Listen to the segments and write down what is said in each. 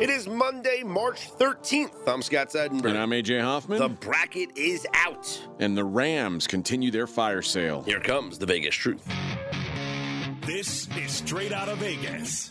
It is Monday, March 13th. I'm Scott Seidenberg. And I'm AJ Hoffman. The bracket is out. and the Rams continue their fire sale. Here comes the Vegas truth. This is straight out of Vegas.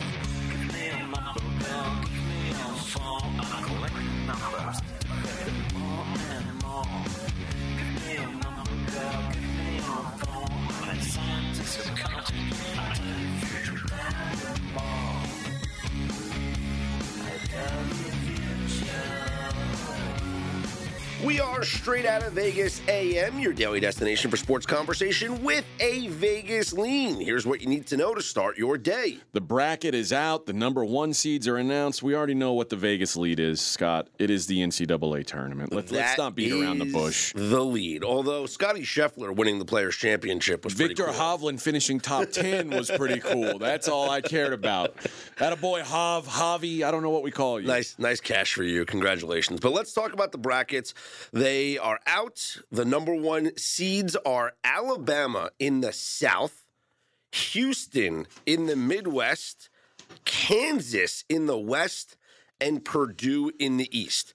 We are straight out of Vegas AM, your daily destination for sports conversation with a Vegas lean. Here's what you need to know to start your day. The bracket is out. The number one seeds are announced. We already know what the Vegas lead is, Scott. It is the NCAA tournament. Let's, let's not beat around the bush. The lead. Although Scotty Scheffler winning the Players' Championship was Viktor pretty cool. Hovland finishing top 10 was pretty cool. That's all I cared about. That a boy Hov, Javi, I don't know what we call you. Nice, nice cash for you. Congratulations. But let's talk about the brackets. They are out. The number one seeds are Alabama in the South, Houston in the Midwest, Kansas in the West, and Purdue in the East.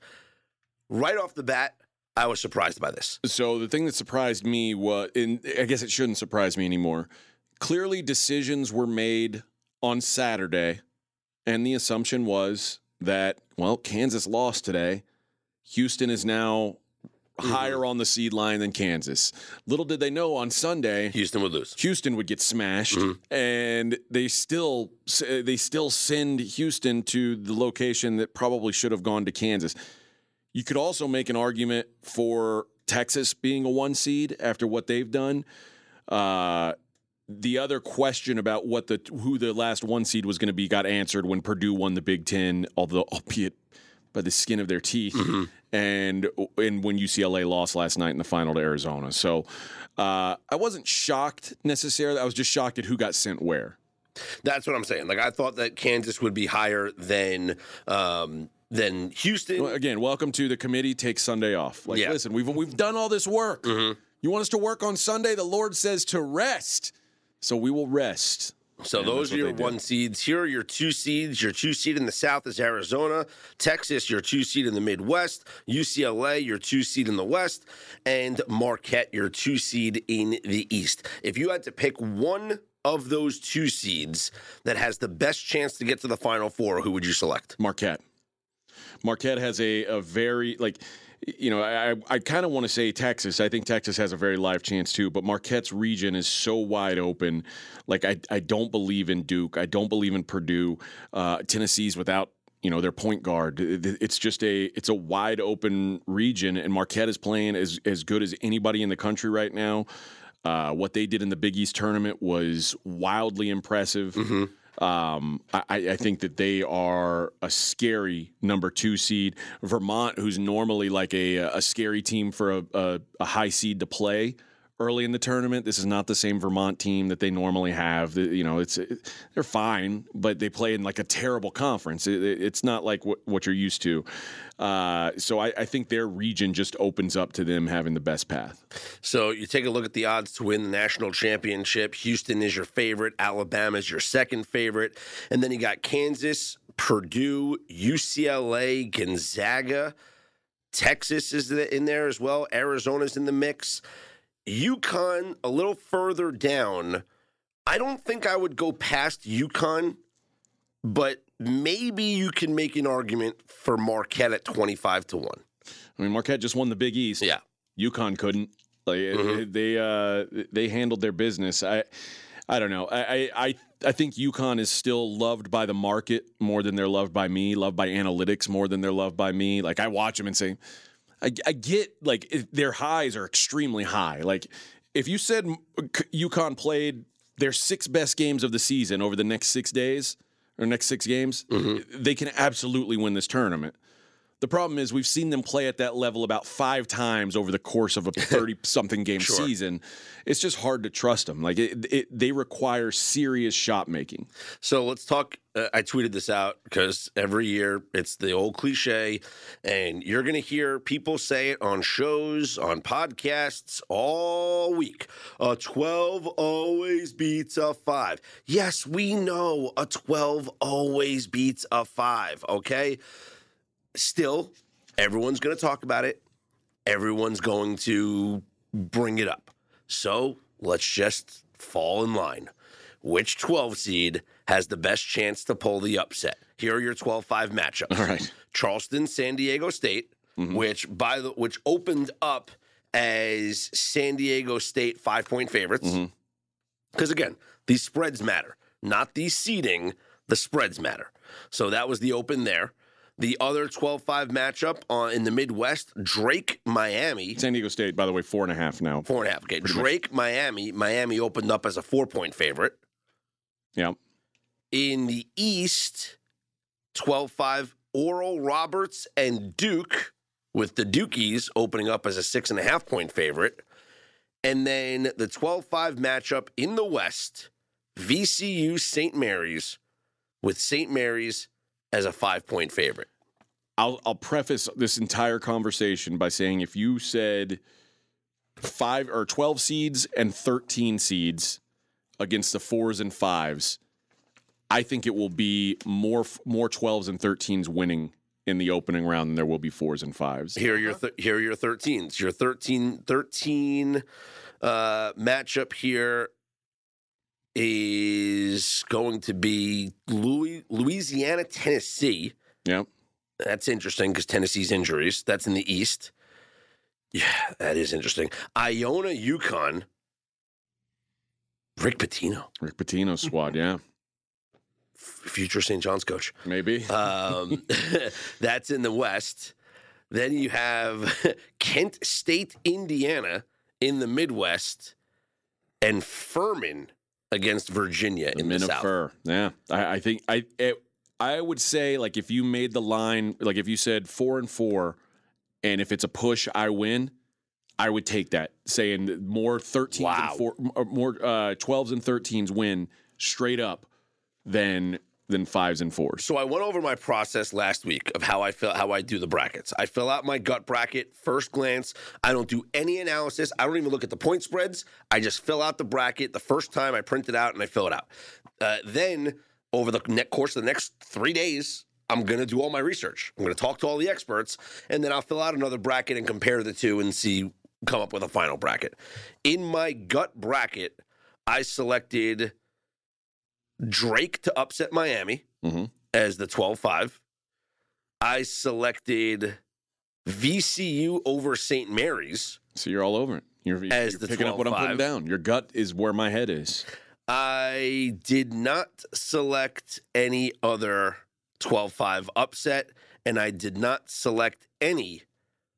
Right off the bat, I was surprised by this. So the thing that surprised me was, and I guess it shouldn't surprise me anymore. Clearly, decisions were made on Saturday, and the assumption was that well, Kansas lost today. Houston is now mm-hmm. higher on the seed line than Kansas. Little did they know on Sunday. Houston would lose. Houston would get smashed, mm-hmm. and they still uh, they still send Houston to the location that probably should have gone to Kansas. You could also make an argument for Texas being a one seed after what they've done. Uh, the other question about what the who the last one seed was going to be got answered when Purdue won the Big Ten, although albeit by the skin of their teeth, and and when UCLA lost last night in the final to Arizona. So uh, I wasn't shocked necessarily. I was just shocked at who got sent where. That's what I'm saying. Like I thought that Kansas would be higher than um, than Houston. Well, again, welcome to the committee. Take Sunday off. Like, Yeah. listen, we've we've done all this work. You want us to work on Sunday? The Lord says to rest, so we will rest. So those are your one seeds. Here are your two seeds. Your two seed in the South is Arizona. Texas, your two seed in the Midwest. UCLA, your two seed in the West. And Marquette, your two seed in the East. If you had to pick one of those two seeds that has the best chance to get to the Final Four, who would you select? Marquette. Marquette has a, a very like you know, I I kind of want to say Texas. I think Texas has a very live chance too, but Marquette's region is so wide open. Like I I don't believe in Duke. I don't believe in Purdue. Uh, Tennessee's without you know their point guard. It's just a it's a wide open region, and Marquette is playing as as good as anybody in the country right now. Uh, what they did in the Big East tournament was wildly impressive. Um, I, I think that they are a scary number two seed. Vermont, who's normally like a, a scary team for a, a, a high seed to play early in the tournament. This is not the same Vermont team that they normally have. You know, it's they're fine, but they play in like a terrible conference. It, it- it's not like what, what you're used to. Uh, so I, I think their region just opens up to them having the best path. So you take a look at the odds to win the national championship. Houston is your favorite. Alabama is your second favorite. And then you got Kansas, Purdue, UCLA, Gonzaga. Texas is in there as well. Arizona's in the mix. UConn a little further down. I don't think I would go past UConn, but maybe you can make an argument for Marquette at 25 to 1. I mean, Marquette just won the Big East. Yeah. UConn couldn't. Like Mhm. they uh, they handled their business. I I don't know. I, I I I think UConn is still loved by the market more than they're loved by me. Loved by analytics more than they're loved by me. Like I watch them and say, I, I get like their highs are extremely high. Like if you said UConn played their six best games of the season over the next six days or next six games, mm-hmm. they can absolutely win this tournament. The problem is we've seen them play at that level about five times over the course of a 30 something game Sure. season. It's just hard to trust them. Like it, it, they require serious shot making. So let's talk. Uh, I tweeted this out because every year it's the old cliche, and you're going to hear people say it on shows, on podcasts all week. A 12 always beats a 5. Yes, we know a 12 always beats a 5, okay? Still, everyone's going to talk about it. Everyone's going to bring it up. So let's just fall in line. Which 12 seed has the best chance to pull the upset? Here are your 12 5 matchups. All right. Charleston, San Diego State, mm-hmm. which by the which opened up as San Diego State five point favorites. Mm-hmm. Because again, these spreads matter, not the seeding. The spreads matter. So that was the open there. The other 12 5 matchup on, in the Midwest, Drake, Miami. San Diego State, by the way, four and a half now. Four and a half. Okay. Pretty much. Drake, Miami. Miami opened up as a four point favorite. Yeah. In the East, 12 5, Oral Roberts and Duke, with the Dukies opening up as a six and a half point favorite. And then the 12 5 matchup in the West, VCU St. Mary's, with St. Mary's as a five point favorite. I'll I'll preface this entire conversation by saying if you said five or twelve seeds and thirteen seeds against the fours and fives, I think it will be more more twelves and thirteens winning in the opening round than there will be fours and fives. Here are your th- here are your 13s. Your 13 13 uh, matchup here is going to be Louis, Louisiana Tennessee. Yeah. That's interesting because Tennessee's injuries. That's in the East. Yeah, that is interesting. Iona UConn. Rick Pitino, Rick Pitino's squad, yeah. future St. John's coach. Maybe. Um, that's in the West. Then you have Kent State, Indiana in the Midwest, and Furman against Virginia the in the South. fur. Yeah. I, I think I it, I would say like if you made the line like if you said four and four and if it's a push I win, I would take that. Saying more 13s Wow. and four or more uh 12s and 13s win straight up than than fives and fours. So I went over my process last week of how I fill how I do the brackets. I fill out my gut bracket first glance. I don't do any analysis. I don't even look at the point spreads. I just fill out the bracket the first time I print it out and I fill it out. Uh, then over the course of the next three days, I'm going to do all my research. I'm going to talk to all the experts, and then I'll fill out another bracket and compare the two and see come up with a final bracket. In my gut bracket, I selected Drake to upset Miami Mhm. as the 12 5. I selected VCU over St. Mary's. So you're all over it. You're, you're the picking up what I'm putting down. Your gut is where my head is. I did not select any other 12 5 upset, and I did not select any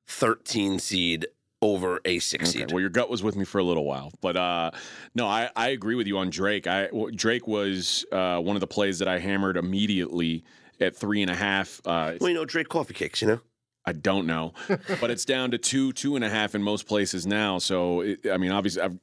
13 seed over a six Okay, seed. well, your gut was with me for a little while, but uh, no, I, I agree with you on Drake. I Drake was uh, one of the plays that I hammered immediately at three and a half. Uh, Well, you know, Drake coffee cakes, you know? I don't know, but it's down to two, two and a half in most places now. So it, I mean, obviously, I've,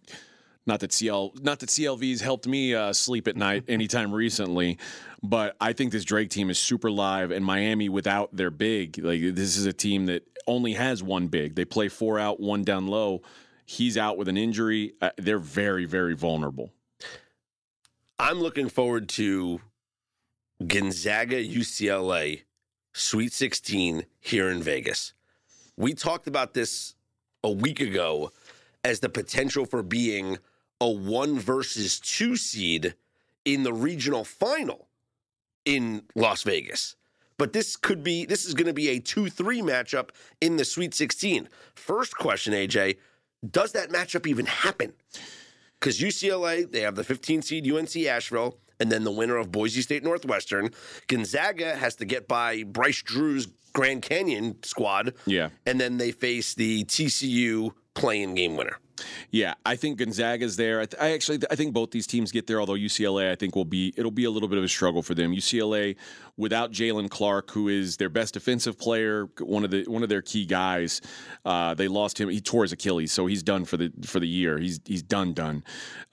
not that CL, not that CLV's helped me uh, sleep at night anytime recently, but I think this Drake team is super live, and Miami without their big, like this is a team that only has one big. They play four out, one down low. He's out with an injury. Uh, they're very, very vulnerable. I'm looking forward to Gonzaga UCLA Sweet 16 here in Vegas. We talked about this a week ago as the potential for being a one versus two seed in the regional final in Las Vegas. But this could be, this is going to be a 2 3 matchup in the Sweet 16. First question, AJ, does that matchup even happen? because UCLA they have the 15 seed UNC Asheville, and then the winner of Boise State Northwestern. Gonzaga has to get by Bryce Drew's Grand Canyon squad, Yeah. and then they face the TCU playing game winner. Yeah, I think Gonzaga's there. I, th- I actually I think both these teams get there. Although UCLA, I think will be it'll be a little bit of a struggle for them. UCLA without Jaylen Clark, who is their best defensive player, one of the one of their key guys. Uh, they lost him. He tore his Achilles, so he's done for the for the year. He's he's done done.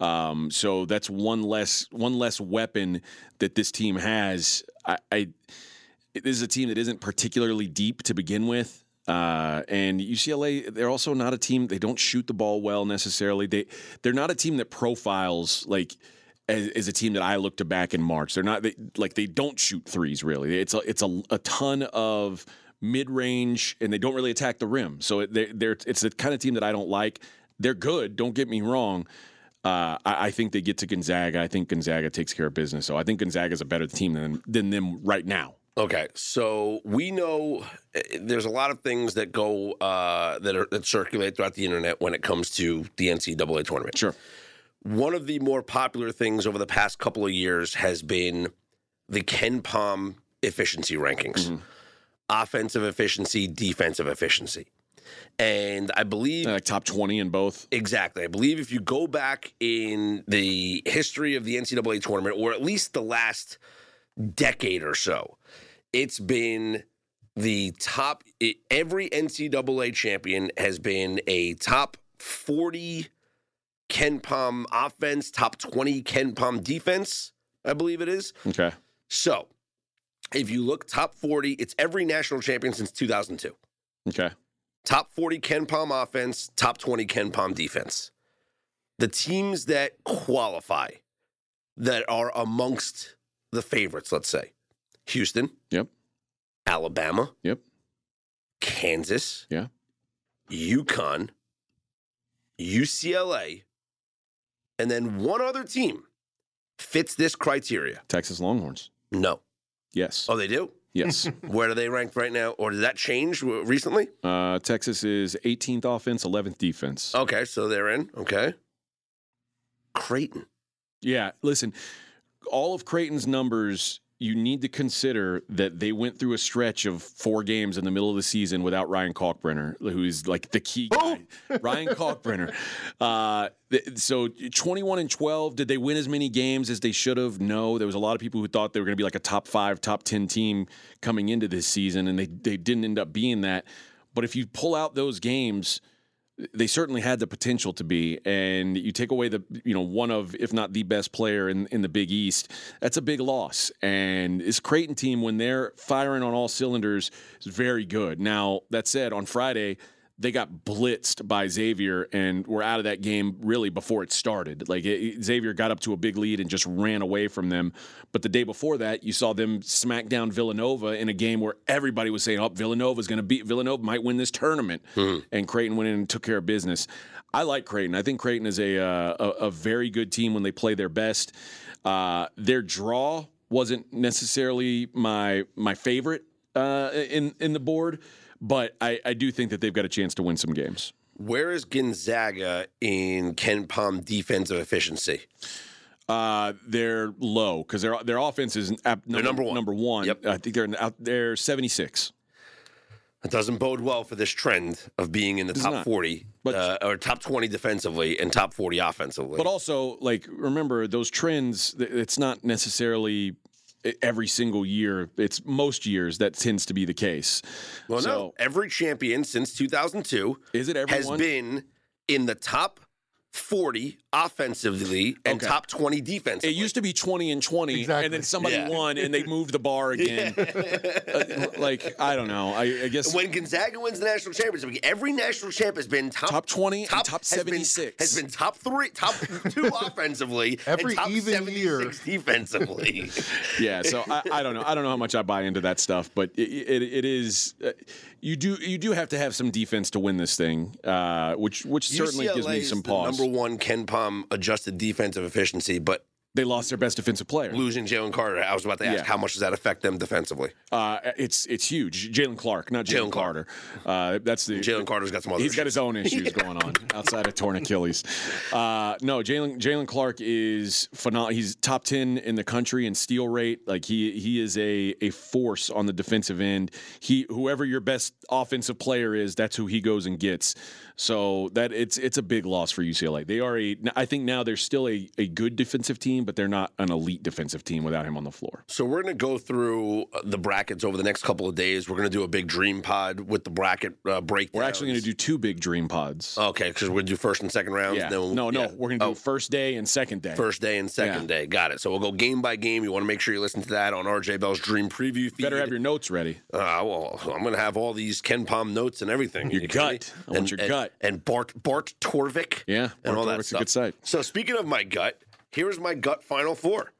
Um, so that's one less one less weapon that this team has. I, I this is a team that isn't particularly deep to begin with. Uh, and UCLA, they're also not a team. They don't shoot the ball well necessarily. They they're not a team that profiles like as, as a team that I look to back in March. They're not they, like they don't shoot threes really. It's a it's a, a ton of mid range, and they don't really attack the rim. So they're, they're it's the kind of team that I don't like. They're good. Don't get me wrong. Uh, I, I, think they get to Gonzaga. I think Gonzaga takes care of business. So I think Gonzaga is a better team than than them right now. Okay, so we know eh, there's a lot of things that go uh, that are that circulate throughout the internet when it comes to the NCAA tournament. Sure. One of the more popular things over the past couple of years has been the KenPom efficiency rankings, mm-hmm. offensive efficiency, defensive efficiency. And I believe like top 20 in both. Exactly. I believe if you go back in the history of the NCAA tournament, or at least the last decade or so, it's been the top it, every NCAA champion has been a top 40 KenPom offense, top 20 KenPom defense, I believe it is. Okay. So, if you look top 40, it's every national champion since 2002. Okay. Top 40 KenPom offense, top 20 KenPom defense. The teams that qualify that are amongst the favorites, let's say. Houston. Yep. Alabama. Yep. Kansas. Yeah. UConn. UCLA. And then one other team fits this criteria. Texas Longhorns. No. Yes. Oh, they do? Yes. Where are they ranked right now? Or did that change recently? Uh, Texas is 18th offense, 11th defense. Okay, so they're in. Okay. Creighton. Yeah, listen, all of Creighton's numbers you need to consider that they went through a stretch of four games in the middle of the season without Ryan Kalkbrenner, who's like the key guy. Ryan Kalkbrenner. Uh, so 21 and 12, did they win as many games as they should have? No. There was a lot of people who thought they were going to be like a top five, top 10 team coming into this season, and they, they didn't end up being that. But if you pull out those games – they certainly had the potential to be and you take away the you know one of if not the best player in, in the big east that's a big loss. And this creighton team when they're firing on all cylinders is very good. Now that said on friday they got blitzed by Xavier and were out of that game really before it started. Like it, Xavier got up to a big lead and just ran away from them. But the day before that, you saw them smack down Villanova in a game where everybody was saying, "Oh, Villanova's going to beat Villanova might win this tournament," mm-hmm. and Creighton went in and took care of business. I like Creighton. I think Creighton is a uh, a, a, very good team when they play their best. Uh, their draw wasn't necessarily my my favorite uh, in in the board but I, I do think that they've got a chance to win some games. Where is Gonzaga in KenPom defensive efficiency? Uh, they're low because their their offense is number, number one. Number one. Yep. I think they're out. They're seventy six. It doesn't bode well for this trend of being in the top not. 40 but, uh, or top 20 defensively and top 40 offensively. But also, like, remember those trends, it's not necessarily every single year. It's most years that tends to be the case. Well, so, no, every champion since 2002 is it has been in the top 40 offensively and okay. top 20 defensively. It used to be 20 and 20, exactly. and then somebody yeah. won and they moved the bar again. uh, like, I don't know. I, I, guess. When Gonzaga wins the national championship, every national champ has been top, top 20 top, top 76. Has been, has been top three, top two offensively, every and even year defensively. yeah, so I, I, don't know. I don't know how much I buy into that stuff, but it, it, it is. Uh, you do you do have to have some defense to win this thing, uh, which which certainly gives me some pause. number one KenPom adjusted defensive efficiency, but They lost their best defensive player. Losing Jalen Carter, I was about to ask, Yeah. how much does that affect them defensively? Uh, it's it's huge. Jaylen Clark, not Jalen. Carter. Uh, that's the Jalen Carter's got some other. He's got issues. his own issues going on outside of torn Achilles. Uh, no, Jalen Jaylen Clark is phenomenal. He's top ten in the country in steal rate. Like he he is a a force on the defensive end. He whoever your best offensive player is, that's who he goes and gets. So that it's it's a big loss for UCLA. They are a I think now they're still a, a good defensive team, but they're not an elite defensive team without him on the floor. So we're going to go through uh, the brackets over the next couple of days. We're going to do a big dream pod with the bracket uh, breakdown. We're actually going to do two big dream pods. Okay, because we're going to do first and second rounds. yeah. Then we'll- no, no, yeah. we're going to do Oh, first day and second day. first day and second Yeah. day. Got it. So we'll go game by game. You want to make sure you listen to that on RJ Bell's Dream Preview feed. Better have your notes ready. Uh, well, I'm going to have all these KenPom notes and everything. Your You kidding gut. I want and, your and- gut. And Bart Bart Torvik. Yeah, and Bart all that Torvik's a stuff. good site. So speaking of my gut, here's my gut final four.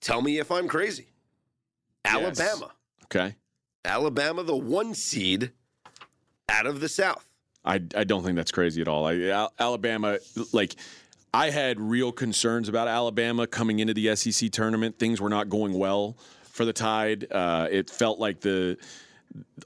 Tell me if I'm crazy. Alabama. Okay. Alabama, the one seed out of the South. I, I don't think that's crazy at all. I, Al- Alabama, like, I had real concerns about Alabama coming into the SEC tournament. Things were not going well for the Tide. Uh, it felt like the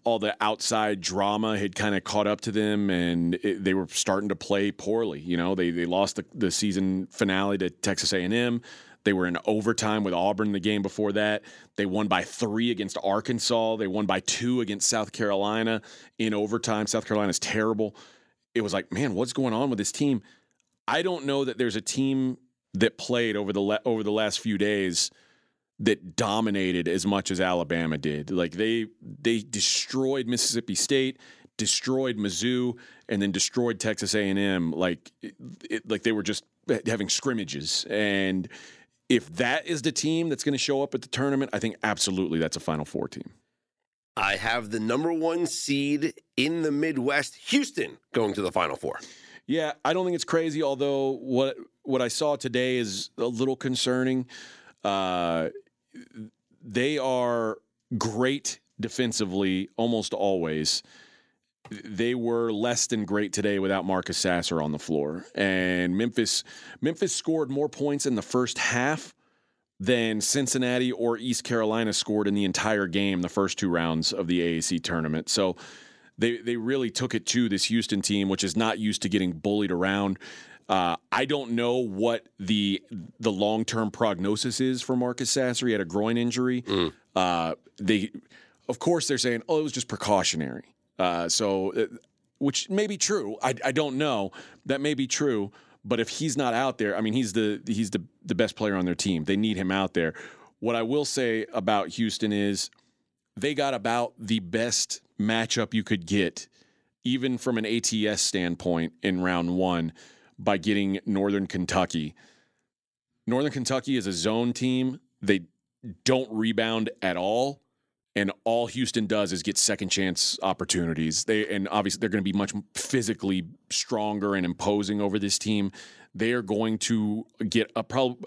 all the outside drama had kind of caught up to them, and it, they were starting to play poorly. You know, they they lost the, the season finale to Texas A and M. They were in overtime with Auburn the game before that. They won by three against Arkansas. They won by two against South Carolina in overtime. South Carolina's terrible. It was like, man, what's going on with this team? I don't know that there's a team that played over the le- over the last few days that dominated as much as Alabama did. Like they they destroyed Mississippi State, destroyed Mizzou, and then destroyed Texas A&M. Like it, it- like they were just having scrimmages. And if that is the team that's going to show up at the tournament, I think absolutely that's a Final Four team. I have the number one seed in the Midwest, Houston, going to the Final Four. Yeah, I don't think it's crazy. Although what what I saw today is a little concerning. Uh, they are great defensively almost always. They were less than great today without Marcus Sasser on the floor, and Memphis Memphis scored more points in the first half than Cincinnati or East Carolina scored in the entire game, the first two rounds of the AAC tournament. So they they really took it to this Houston team, which is not used to getting bullied around. Uh, I don't know what the the long term prognosis is for Marcus Sasser. He had a groin injury. Uh, they, of course, they're saying, "Oh, it was just precautionary." Uh, so, uh, which may be true. I, I don't know. That may be true. But if he's not out there, I mean, he's the he's the the best player on their team. They need him out there. What I will say about Houston is they got about the best matchup you could get, even from an ATS standpoint in round one, by getting Northern Kentucky. Northern Kentucky is a zone team. They don't rebound at all. And all Houston does is get second chance opportunities. They and obviously they're going to be much physically stronger and imposing over this team. They are going to get a probably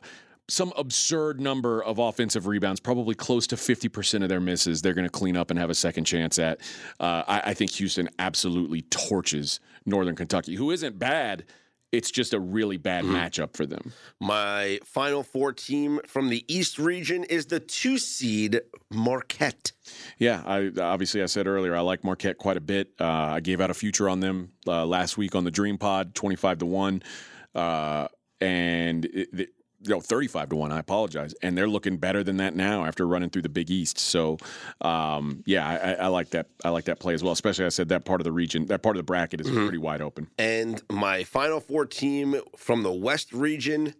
some absurd number of offensive rebounds, probably close to 50% of their misses, they're going to clean up and have a second chance at. Uh, I, I think Houston absolutely torches Northern Kentucky, who isn't bad. It's just a really bad matchup for them. My Final Four team from the East region is the two seed Marquette. Yeah, I obviously I said earlier I like Marquette quite a bit. Uh, I gave out a future on them uh, last week on the Dream Pod, twenty five to one, uh, and it, it, no thirty five to one. I apologize, and they're looking better than that now after running through the Big East. So, um, yeah, I, I, like that. I like that play as well. Especially I said that part of the region, that part of the bracket is pretty wide open. And my Final Four team from the West region,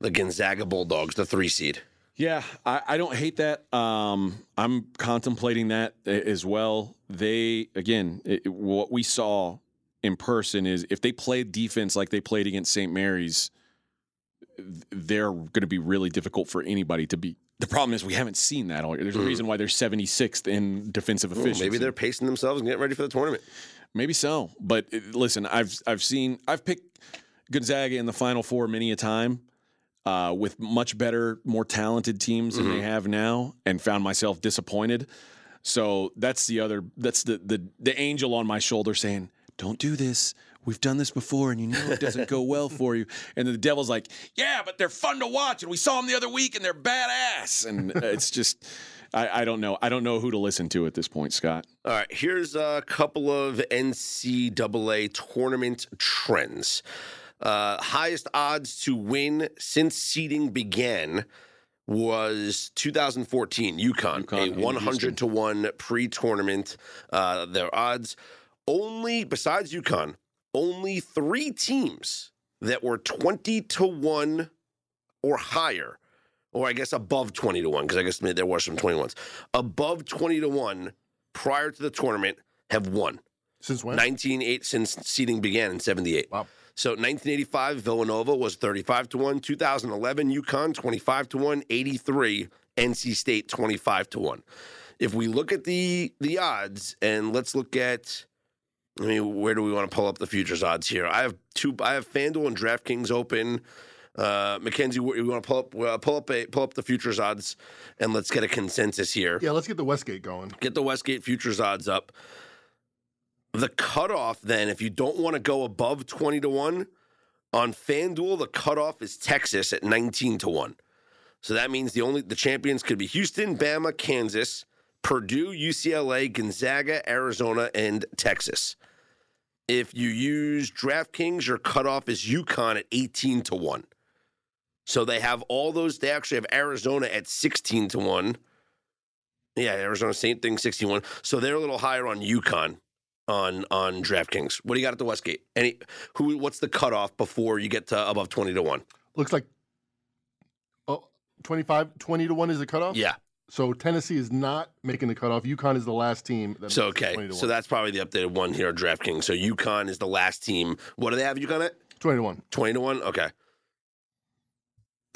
the Gonzaga Bulldogs, the three seed. Yeah, I, I don't hate that. Um, I'm contemplating that as well. They again, it, what we saw in person is if they played defense like they played against St. Mary's, they're going to be really difficult for anybody to beat. The problem is we haven't seen that all year. There's a reason why they're 76th in defensive efficiency. maybe they're pacing themselves and getting ready for the tournament. Maybe so, but uh, listen, I've I've seen I've picked Gonzaga in the Final Four many a time uh, with much better, more talented teams than they have now, and found myself disappointed. So that's the other that's the the the angel on my shoulder saying, "Don't do this. We've done this before, and you know it doesn't go well for you. And the devil's like, yeah, but they're fun to watch, and we saw them the other week, and they're badass. And it's just, I, I don't know. I don't know who to listen to at this point, Scott. All right, here's a couple of NCAA tournament trends. Uh, highest odds to win since seeding began was 2014 UConn, UConn a 100 to 1 pre-tournament. Uh, their odds only besides UConn, only 3 teams that were 20 to 1 or higher or I guess above 20 to 1 because I guess there were some 21s. Above 20 to 1 prior to the tournament have won. Since when? 1908 since seeding began in 78. Wow. So 1985 Villanova was 35 to 1, 2011 UConn 25 to 1, 83 NC State 25 to 1. If we look at the the odds and let's look at I mean where do we want to pull up the futures odds here? I have two I have FanDuel and DraftKings open. Uh, Mackenzie, we want to pull up uh, pull up a, pull up the futures odds and let's get a consensus here Yeah, let's get the Westgate going. get the Westgate futures odds up. The cutoff, then, if you don't want to go above 20 to 1, on FanDuel, the cutoff is Texas at 19 to 1. So that means the only the champions could be Houston, Bama, Kansas, Purdue, UCLA, Gonzaga, Arizona, and Texas. If you use DraftKings, your cutoff is UConn at 18 to 1. So they have all those, they actually have Arizona at 16 to 1. Yeah, Arizona, same thing, 61. So they're a little higher on UConn on on DraftKings. What do you got at the Westgate? Any who what's the cutoff before you get to above 20 to 1? Looks like oh, 25, 20 to 1 is the cutoff? Yeah. So Tennessee is not making the cutoff. UConn is the last team. That So okay. 20 to So that's probably the updated one here on DraftKings. So UConn is the last team. What do they have UConn at? 20 to 1. 20 to 1? Okay.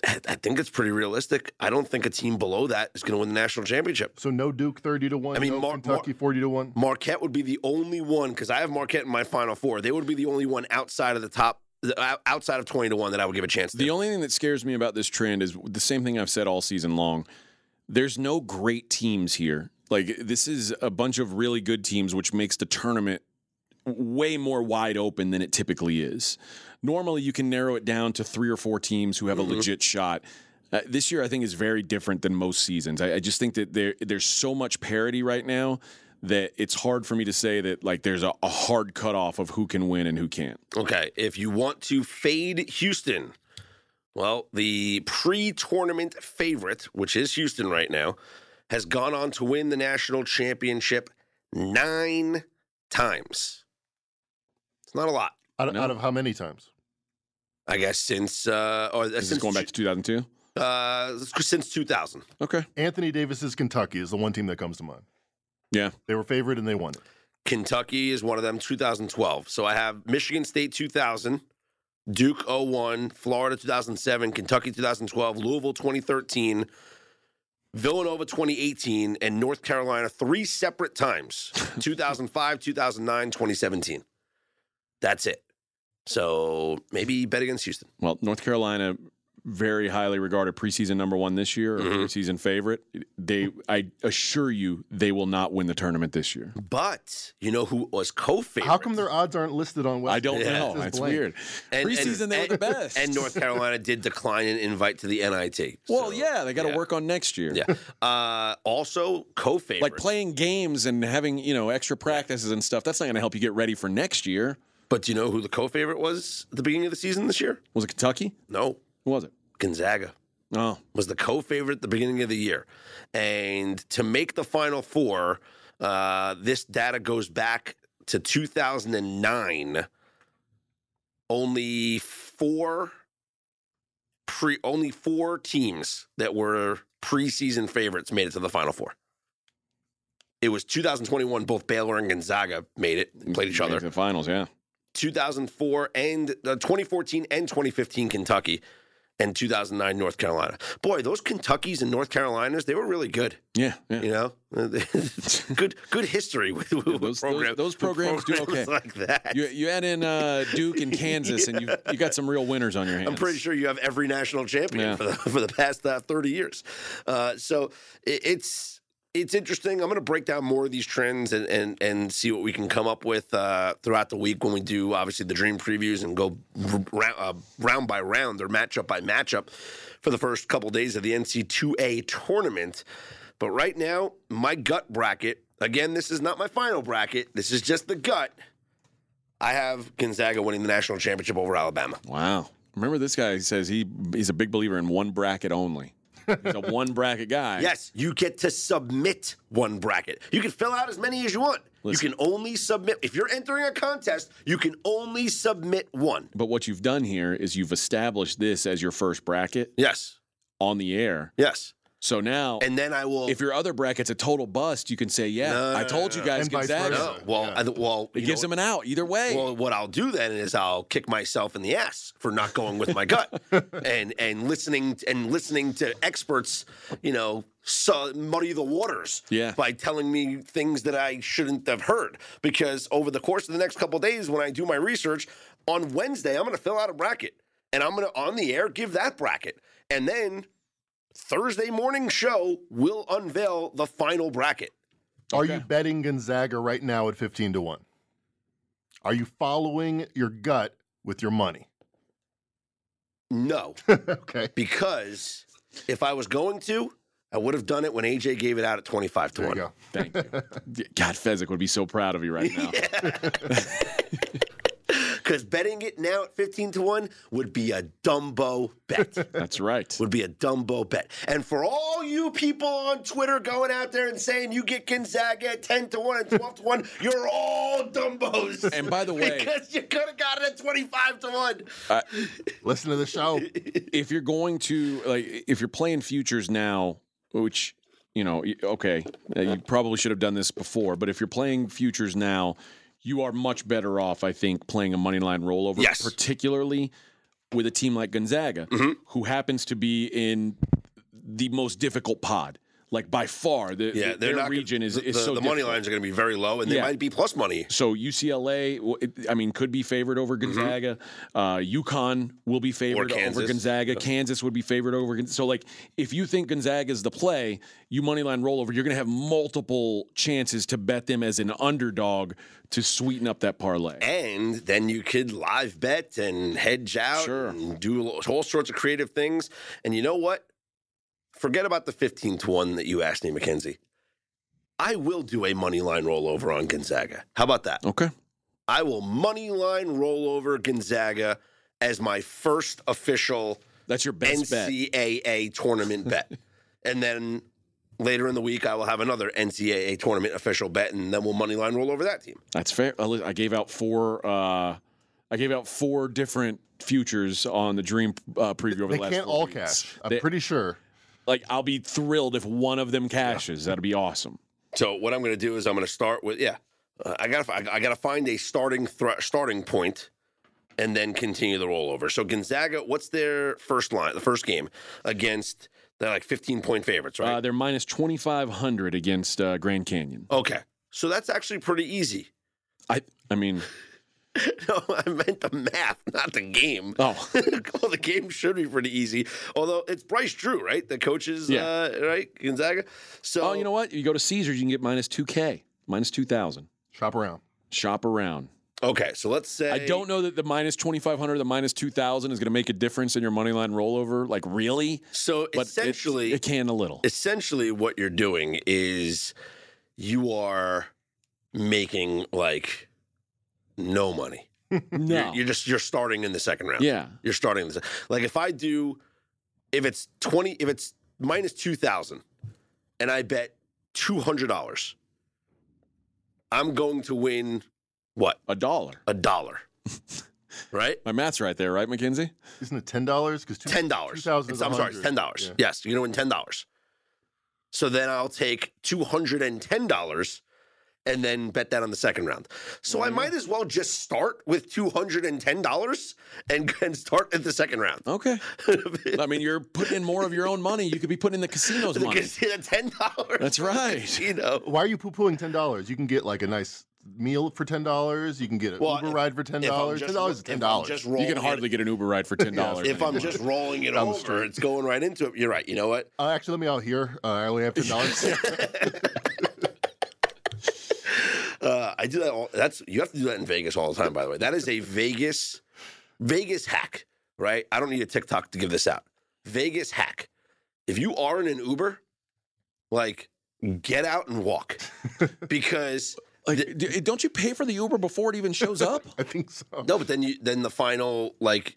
I I think it's pretty realistic. I don't think a team below that is going to win the national championship. So no Duke 30 to 1. I mean, no Mar- Kentucky 40 to 1. Marquette would be the only one because I have Marquette in my final four. They would be the only one outside of the top, uh, outside of 20 to 1 that I would give a chance to. The only thing that scares me about this trend is the same thing I've said all season long. There's no great teams here. Like this is a bunch of really good teams, which makes the tournament way more wide open than it typically is. Normally, you can narrow it down to three or four teams who have a legit shot. Uh, this year, I think is very different than most seasons. I, I just think that there there's so much parity right now that it's hard for me to say that like there's a, a hard cutoff of who can win and who can't. Okay, if you want to fade Houston, well, the pre-tournament favorite, which is Houston right now, has gone on to win the national championship nine times. It's not a lot, Out, of- No. out of how many times? I guess, since uh, or Is since this going back to 2002? uh, since 2000. Okay. Anthony Davis's Kentucky is the one team that comes to mind. Yeah. They were favored and they won it. Kentucky is one of them, 2012. So I have Michigan State 2000, Duke 01, Florida 2007, Kentucky 2012, Louisville 2013, Villanova 2018, and North Carolina three separate times 2005, 2009, 2017. That's it. So maybe bet against Houston. Well, North Carolina, very highly regarded preseason number one this year, or Mhm. preseason favorite. They, I assure you, they will not win the tournament this year. But you know who was co favorite? How come their odds aren't listed on West? I don't Yeah. know. It's That's blank. weird. preseason, they were the best. And North Carolina did decline an invite to the NIT. Well, So, yeah, they got to yeah. work on next year. Yeah. Uh, also, co-favorite. Like playing games and having you know extra practices and stuff. That's not going to help you get ready for next year. But do you know who the co-favorite was at the beginning of the season this year? Was it Kentucky? No, Who was it? Gonzaga Oh, was the co-favorite at the beginning of the year, and to make the Final Four, uh, this data goes back to 2009. Only four pre, only four teams that were preseason favorites made it to the Final Four. It was 2021. Both Baylor and Gonzaga made it, and played each other. the finals. Yeah. 2004 and uh, 2014 and 2015 Kentucky and 2009 North Carolina. Boy, those Kentuckys and North Carolinas, they were really good. Yeah. Yeah. You know, good good history with, with those- those- program- those with programs do programs okay. like that. You, you add in uh, Duke and Kansas, and you you got some real winners on your hands. I'm pretty sure you have every national champion Yeah. for the for the past uh, 30 years. Uh, so it, it's it's interesting. I'm going to break down more of these trends and and and see what we can come up with uh, throughout the week when we do obviously the dream previews and go round, uh, round by round or matchup by matchup for the first couple days of the NC2A tournament. But right now, my gut bracket. Again, this is not my final bracket. This is just the gut. I have Gonzaga winning the national championship over Alabama. Wow. Remember this guy says he he's a big believer in one bracket only. He's a one bracket guy. Yes, you get to submit one bracket. You can fill out as many as you want. Listen. You can only submit if you're entering a contest. You can only submit one. But what you've done here is you've established this as your first bracket Yes, on the air. yes. So now, And then I will. if your other bracket's a total bust, you can say, "Yeah, No, I told no, you guys, And vice Gonzaga." versa. no, well, Yeah. I, well, It gives know, him an out either way. Well, what I'll do then is I'll kick myself in the ass for not going with my gut and and listening and listening to experts, you know, so muddy the waters Yeah. by telling me things that I shouldn't have heard. Because over the course of the next couple of days, when I do my research on Wednesday, I'm going to fill out a bracket and I'm going to on the air give that bracket, and then Thursday morning show will unveil the final bracket. Are Okay. you betting Gonzaga right now at 15 to 1? Are you following your gut with your money? No. okay. because if I was going to, I would have done it when AJ gave it out at 25 to There you 1. go. Thank you. God, Fezzik would be so proud of you right now. Because betting it now at 15 to 1 would be a Dumbo bet. That's right. would be a Dumbo bet. And for all you people on Twitter going out there and saying you get Gonzaga at 10 to 1 and 12 to 1, you're all Dumbos. And by the way- because you could have got it at 25 to 1. Listen to the show. if you're going to like if you're playing futures now which you know okay uh, you probably should have done this before but if you're playing futures now you are much better off i think playing a money line rollover Yes. particularly with a team like gonzaga Mm-hmm. who happens to be in the most difficult pod like by far the, Yeah, the- their not region is, is the, so the money difficult. lines are going to be very low and they Yeah. might be plus money. So UCLA, I mean, could be favored over Gonzaga. Uh, UConn will be favored over. Gonzaga. Kansas would be favored over. So, like, if you think Gonzaga is the play, you money line rollover, you're going to have multiple chances to bet them as an underdog to sweeten up that parlay. And then you could live bet and hedge out Sure. and do all sorts of creative things. And you know what? Forget about the 15 to 1 that you asked me, McKenzie. I will do a money line rollover on Gonzaga. How about that? Okay. I will money line rollover Gonzaga as my first official That's your best bet. NCAA tournament bet. And then later in the week, I will have another NCAA tournament official bet, and then we'll money line roll over that team. That's fair. I gave out four. Uh, I gave out four different futures on the Dream uh, preview over They the last. They can't four all weeks. cash. I'm They- pretty sure. Like I'll be thrilled if one of them cashes. That'd be awesome. So what I'm going to do is I'm going to start with yeah, uh, I got I, I got to find a starting thr starting point, and then continue the rollover. So Gonzaga, what's their first line? The first game against they're like 15 point favorites, right? Uh, they're minus twenty five hundred against uh, Grand Canyon. okay, so that's actually pretty easy. I I mean, No, I meant the math, not the game. oh well, the game should be pretty easy. Although it's Bryce Drew, right? The coaches, Yeah. uh, right? Gonzaga. So oh, you know what? You go to Caesars, you can get minus two k, minus two thousand. Shop around. Shop around. Okay, so let's say I don't know that the minus twenty five hundred, the minus two thousand is going to make a difference in your money line rollover. Like really, So but it- essentially, it can a little. essentially what you're doing is you are making like no money. No, You're, you're just you're starting in the second round. yeah, You're starting in the se- like if I do if it's 20 if it's minus 2000 and I bet $200 I'm going to win what? a dollar. A dollar. right? My math's right there, right, McKenzie? Isn't it ten dollars? Because Ten dollars. I'm sorry, ten dollars. Yeah. Yes, you're gonna win ten dollars. So then I'll take two hundred and ten dollars and then bet that on the second round. So I might as well just start with two hundred and ten dollars and, and start at the second round. Okay. I mean, you're putting in more of your own money. You could be putting in the casino's money. Because ten dollars. That's right. You know. Why are you poo pooing ten dollars? You can get like a nice meal for ten dollars. You can get an Well, Uber if- ride for ten dollars. Ten dollars is ten dollars. just You rolling can it- hardly get an Uber ride for ten dollars. If I'm just rolling it Down the over, street. it's going right into it. You're right. You know what? Uh, actually, let me out here. Uh, I only have ten dollars. Uh, I do that. All, that's you have to do that in Vegas all the time. By the way, that is a Vegas Vegas hack, right? I don't need a TikTok to give this out. Vegas hack. If you are in an Uber, like get out and walk because like, d- don't you pay for the Uber before it even shows up? I think so. no, but then you then the final like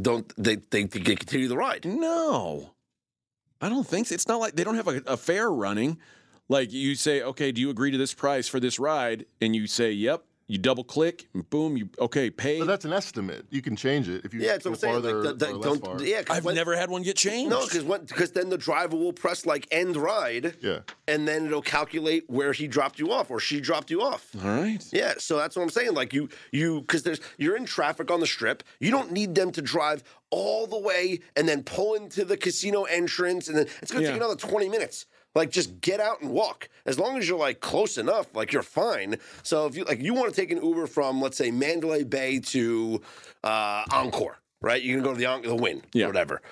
don't they they, they continue the ride. No, I don't think so. It's not like they don't have a, a fare running. Like you say, okay, do you agree to this price for this ride? And you say, yep. You double click, and boom, you okay, pay. But that's an estimate. You can change it if you Yeah, that's go what I'm saying. farther Like, the- the- or less don't far. yeah. 'cause I've when- never had one get changed. no because because then the driver will press like end ride Yeah. and then it'll calculate where he dropped you off or she dropped you off. All right. Yeah, so that's what I'm saying. Like you, you, because there's you're in traffic on the strip. You don't need them to drive all the way and then pull into the casino entrance, and then it's going to Yeah. take another 20 minutes. Like just get out and walk. As long as you're like close enough, like you're fine. So if you like, you want to take an Uber from let's say Mandalay Bay to uh, Encore, right? You're gonna go to the the Wynn, Yeah. whatever.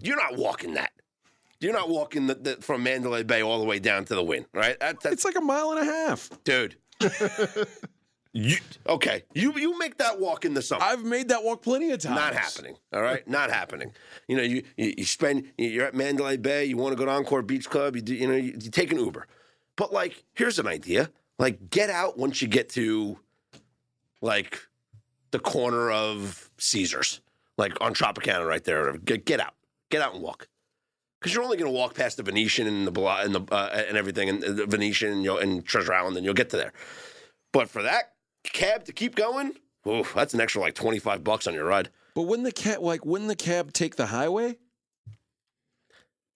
You're not walking that. You're not walking the, the, from Mandalay Bay all the way down to the Wynn, right? That, It's like a mile and a half. dude. you okay? You you make that walk in the summer. I've made that walk plenty of times. Not happening. All right, not happening. You know, you you, you spend you're at Mandalay Bay. You want to go to Encore Beach Club. You do, you know you, you take an Uber. But like, here's an idea. Like, get out once you get to like the corner of Caesars, like on Tropicana, right there. Get, get out. Get out and walk. Because you're only going to walk past the Venetian and the and the uh, and everything, and the Venetian and, you'll, and Treasure Island, and you'll get to there. But for that cab to keep going, oof, that's an extra like twenty five bucks on your ride. But when the cab, like, when the cab take the highway?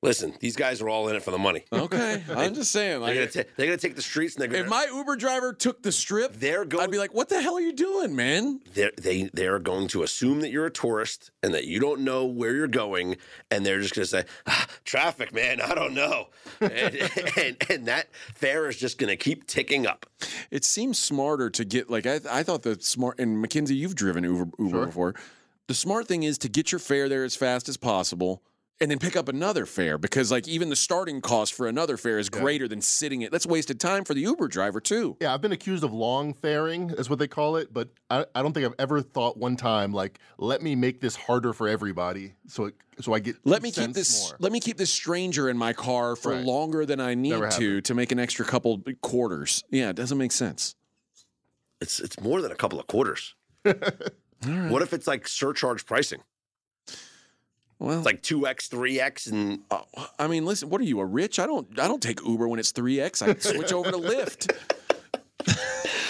Listen, these guys are all in it for the money. Okay, I'm just saying. They're gonna, ta- they're gonna take the streets and they're if gonna. my Uber driver took the strip, they're going. I'd be like, "What the hell are you doing, man?" they're, they they are going to assume that you're a tourist and that you don't know where you're going, and they're just gonna say, ah, "Traffic, man, I don't know," and, and and that fare is just gonna keep ticking up. It seems smarter to get like I, I thought the smart and Mackenzie, you've driven Uber, Uber Sure. before. The smart thing is to get your fare there as fast as possible, and then pick up another fare because like even the starting cost for another fare is greater than sitting it. That's wasted time for the Uber driver too. Yeah, I've been accused of long faring, is what they call it, but I, I don't think I've ever thought one time like, let me make this harder for everybody, so it, so I get. Let me keep this. More. Let me keep this stranger in my car for Right. longer than I need Never to happened. to make an extra couple quarters. Yeah, it doesn't make sense. It's it's more than a couple of quarters. What if it's like surcharge pricing? Well, It's like two x, three x, and uh, I mean, listen. What are you a rich? I don't. I don't take Uber when it's three x. I switch over to Lyft.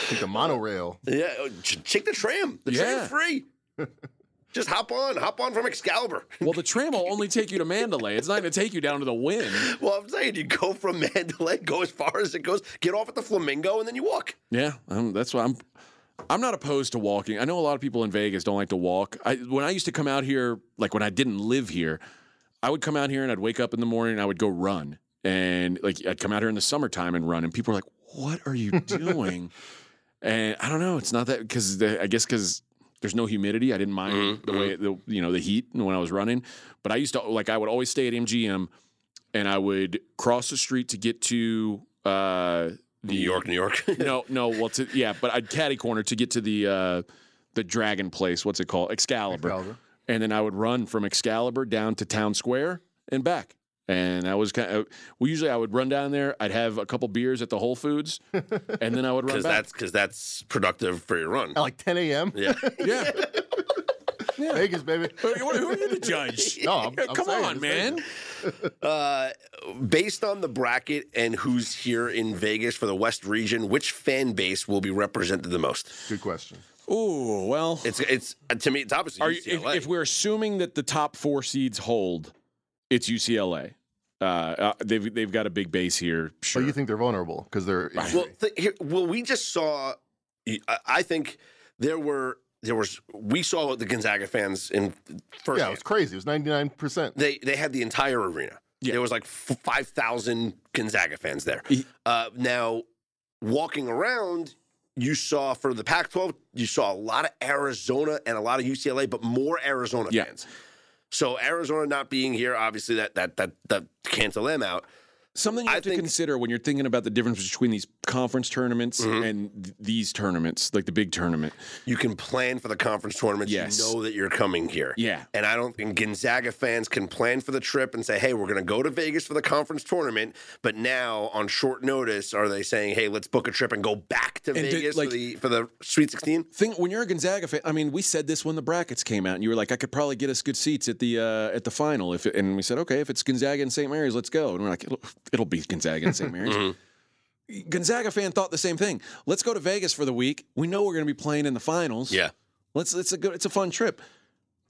Take the monorail. yeah, uh, take the tram. The Yeah. tram's free. Just hop on, hop on from Excalibur. Well, the tram will only take you to Mandalay. It's not going to take you down to the Wynn. Well, I'm saying you go from Mandalay, go as far as it goes, get off at the Flamingo, and then you walk. Yeah, um, that's why I'm. I'm not opposed to walking. I know a lot of people in Vegas don't like to walk. I, when I used to come out here, like when I didn't live here, I would come out here and I'd wake up in the morning and I would go run. And like I'd come out here in the summertime and run, and people are like, "What are you doing?" and I don't know. It's not that because I guess because there's no humidity. I didn't mind the way the you know the heat when I was running. But I used to like I would always stay at MGM, and I would cross the street to get to uh, the New York, New York. no, no. Well, to, yeah, but I'd caddy corner to get to the uh, the dragon place. What's it called? Excalibur. Excalibur. And then I would run from Excalibur down to Town Square and back. And I was kind of. Well, usually I would run down there. I'd have a couple beers at the Whole Foods, and then I would run Because back. that's because that's productive for your run. At like 10 a.m. Yeah. yeah. Vegas, baby. Who who are you to judge? No, I'm- I'm Come saying, on, I'm man. Uh, based on the bracket and who's here in Vegas for the West region, which fan base will be represented the most? Good question. Ooh, well. It's it's uh, to me it's obviously Are you, if, UCLA. if we're assuming that the top four seeds hold, it's UCLA. Uh, uh, they've they've got a big base here. Sure. But you think they're vulnerable because they're. well, th- here, well, we just saw. I, I think there were there was we saw the Gonzaga fans in first. yeah, it was crazy. It was 99%. they they had the entire arena. Yeah. There was like f- five thousand Gonzaga fans there. Uh, now, walking around, you saw for the Pac-12, you saw a lot of Arizona and a lot of UCLA, but more Arizona Yeah. fans. So Arizona not being here, obviously that that that that cancel them out. Something you I have to think- consider when you're thinking about the difference between these conference tournaments Mm-hmm. and th- these tournaments, like the big tournament. You can plan for the conference tournaments. Yes. You know that you're coming here. Yeah. And I don't think Gonzaga fans can plan for the trip and say, hey, we're going to go to Vegas for the conference tournament. But now, on short notice, are they saying, hey, let's book a trip and go back to And did- Vegas like- for, the, for the Sweet 16? Think when you're a Gonzaga fan. I mean, we said this when the brackets came out, and you were like, "I could probably get us good seats at the uh, at the final." If it, and we said, "Okay, if it's Gonzaga and St. Mary's, let's go." And we're like, "It'll, it'll be Gonzaga and St. Mary's." Gonzaga fan thought the same thing. Let's go to Vegas for the week. We know we're going to be playing in the finals. Yeah. Let's it's a good it's a fun trip.